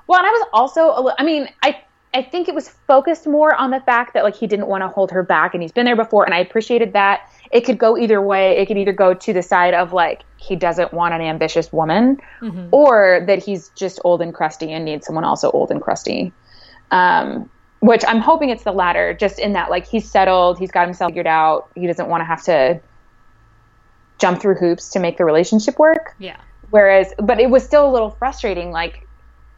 Well, and I was also, I mean, I I think it was focused more on the fact that like he didn't want to hold her back and he's been there before and I appreciated that. It could go either way. It could either go to the side of like he doesn't want an ambitious woman mm-hmm. or that he's just old and crusty and needs someone also old and crusty. Um, which I'm hoping it's the latter, just in that like he's settled, he's got himself figured out, he doesn't want to have to jump through hoops to make the relationship work. Yeah. Whereas, but it was still a little frustrating, like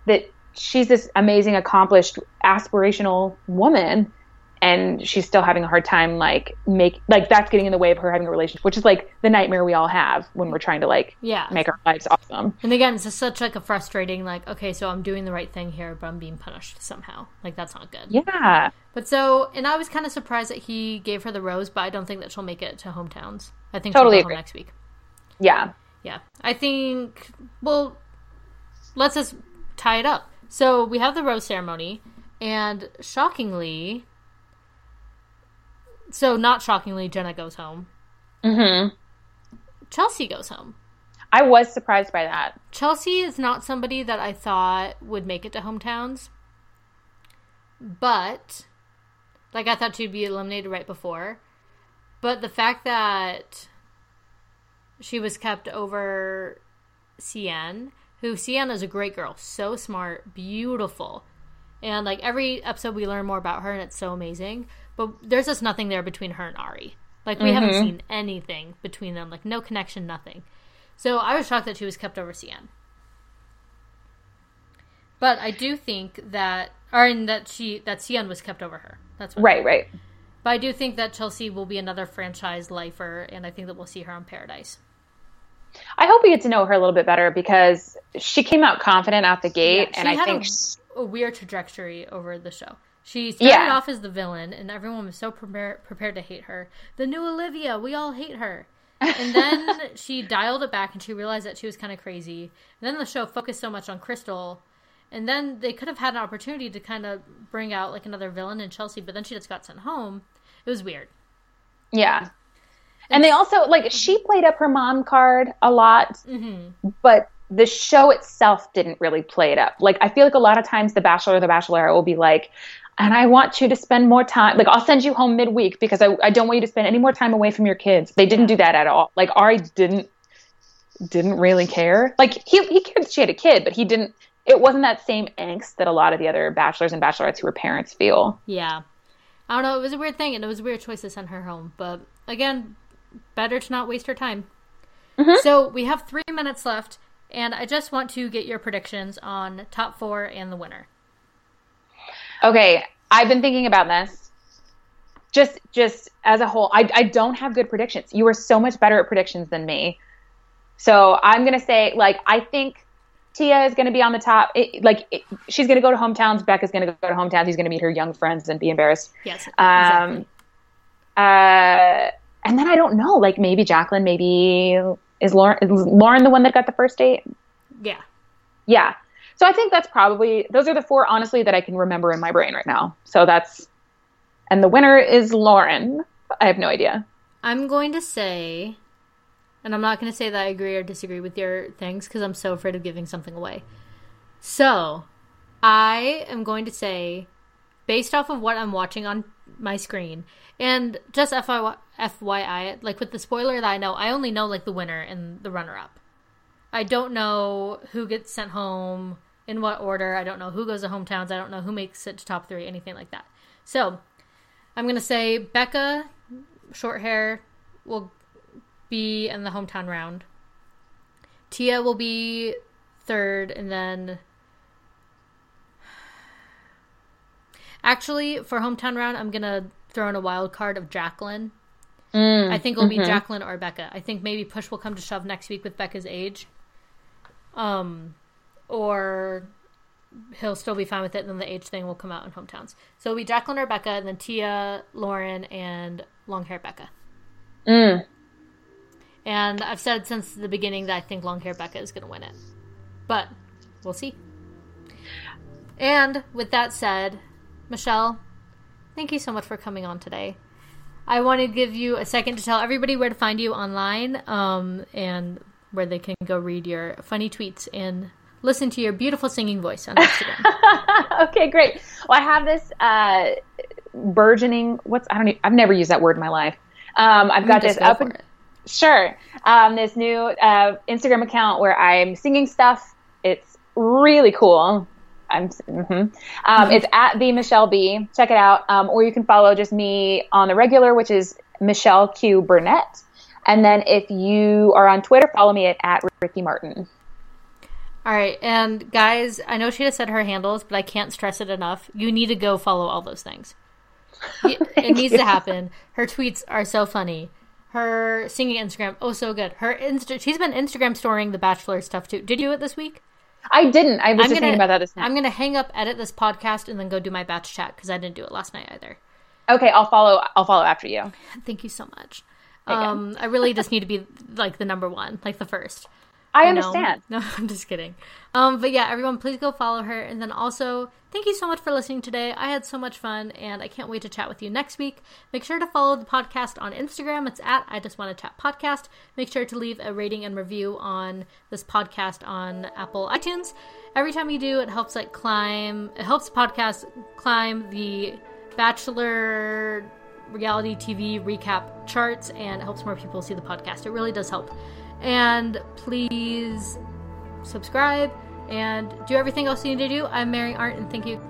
that she's this amazing, accomplished, aspirational woman, and she's still having a hard time, like make like that's getting in the way of her having a relationship, which is like the nightmare we all have when we're trying to like Yeah. make our lives awesome. And again, it's just such like a frustrating like, okay, so I'm doing the right thing here, but I'm being punished somehow. Like that's not good. Yeah, But so, and I was kind of surprised that he gave her the rose, but I don't think that she'll make it to hometowns. I think Totally she'll go home next week. yeah. Yeah. I think, well, let's just tie it up. So we have the rose ceremony, and shockingly, so not shockingly, Jenna goes home. hmm Chelsea goes home. I was surprised by that. Chelsea is not somebody that I thought would make it to hometowns. But, like, I thought she'd be eliminated right before. But the fact that she was kept over Seinne, who Seinne is a great girl, so smart, beautiful. And, like, every episode we learn more about her, and it's so amazing. But there's just nothing there between her and Arie. Like, we haven't mm-hmm. seen anything between them. Like, no connection, nothing. So I was shocked that she was kept over Seinne. But I do think that, or in that she that Seinne was kept over her. That's what. Right, right. But I do think that Chelsea will be another franchise lifer, and I think that we'll see her on Paradise. I hope we get to know her a little bit better because she came out confident out the gate, Yeah, and I think a, a weird trajectory over the show. She started Yeah. off as the villain, and everyone was so prepar- prepared to hate her. The new Olivia, we all hate her. And then she dialed it back, and she realized that she was kind of crazy. And then the show focused so much on Krystal, and then they could have had an opportunity to kind of bring out like another villain in Chelsea, but then she just got sent home. It was weird. yeah. And they also like she played up her mom card a lot, Mm-hmm. but the show itself didn't really play it up. Like I feel like a lot of times the Bachelor or the Bachelorette will be like, and I want you to spend more time. Like I'll send you home midweek because I, I don't want you to spend any more time away from your kids. They didn't do that at all. Like Arie didn't didn't really care. Like he he cared she had a kid, but he didn't. It wasn't that same angst that a lot of the other bachelors and bachelorettes who were parents feel. Yeah. I don't know. It was a weird thing, and it was a weird choice to send her home. But again, better to not waste her time. So we have three minutes left, and I just want to get your predictions on top four and the winner. Okay, I've been thinking about this. Just just as a whole, I I don't have good predictions. You are so much better at predictions than me. So I'm gonna say like I think Tia is gonna be on the top. It, like it, she's gonna go to hometowns. Becca's gonna go to hometowns. He's gonna meet her young friends and be embarrassed. Yes. Um, uh, and then I don't know. Like maybe Jacqueline. Maybe is Lauren is Lauren the one that got the first date? Yeah. Yeah. So I think that's probably those are the four honestly that I can remember in my brain right now. So that's and the winner is Lauren. I have no idea. I'm going to say, and I'm not going to say that I agree or disagree with your things because I'm so afraid of giving something away. So, I am going to say, based off of what I'm watching on my screen, and just FYI, like with the spoiler that I know, I only know like the winner and the runner up. I don't know who gets sent home, in what order. I don't know who goes to hometowns. I don't know who makes it to top three, anything like that. So, I'm going to say Becca, short hair, will be in the hometown round. Tia will be third, and then. Actually, for hometown round, I'm going to throw in a wild card of Jacqueline. I think it'll be Jacqueline or Becca. I think maybe push will come to shove next week with Becca's age. Um, or he'll still be fine with it, and then the age thing will come out in hometowns. So it'll be Jacqueline or Becca, and then Tia, Lauren, and long hair Becca. Mm. And I've said since the beginning that I think long hair Becca is going to win it. But we'll see. And with that said, Michelle, thank you so much for coming on today. I want to give you a second to tell everybody where to find you online um, and where they can go read your funny tweets and listen to your beautiful singing voice on Instagram. okay, great. Well, I have this uh, burgeoning. What's I don't. Even, I've never used that word in my life. Um, I've got this go up. Sure. Um, this new uh, Instagram account where I'm singing stuff. It's really cool. I'm. mhm. Um, It's at the Michelle B. Check it out. Um, or you can follow just me on the regular, which is Michelle Q Burnett. And then if you are on Twitter, follow me at, at Ricky Martin. All right, and guys, I know she has said her handles, but I can't stress it enough. You need to go follow all those things. it needs you. to happen. Her tweets are so funny. Her singing Instagram, oh so good. Her Insta- she's been Instagram storing the Bachelor stuff too. Did you do it this week? I didn't. I was I'm just gonna- thinking about that this I'm gonna hang up, edit this podcast, and then go do my batch chat because I didn't do it last night either. Okay, I'll follow. I'll follow after you. Thank you so much. Um, I really just need to be like the number one, like the first. I understand. No, I'm just kidding. Um, but yeah, everyone, please go follow her. And then also, thank you so much for listening today. I had so much fun, and I can't wait to chat with you next week. Make sure to follow the podcast on Instagram. It's at I Just Want to Chat Podcast. Make sure to leave a rating and review on this podcast on Apple iTunes. Every time you do, it helps like climb. It helps podcast climb the Bachelor reality TV recap charts and it helps more people see the podcast. It really does help. And please subscribe and do everything else you need to do. I'm Mary Arndt and thank you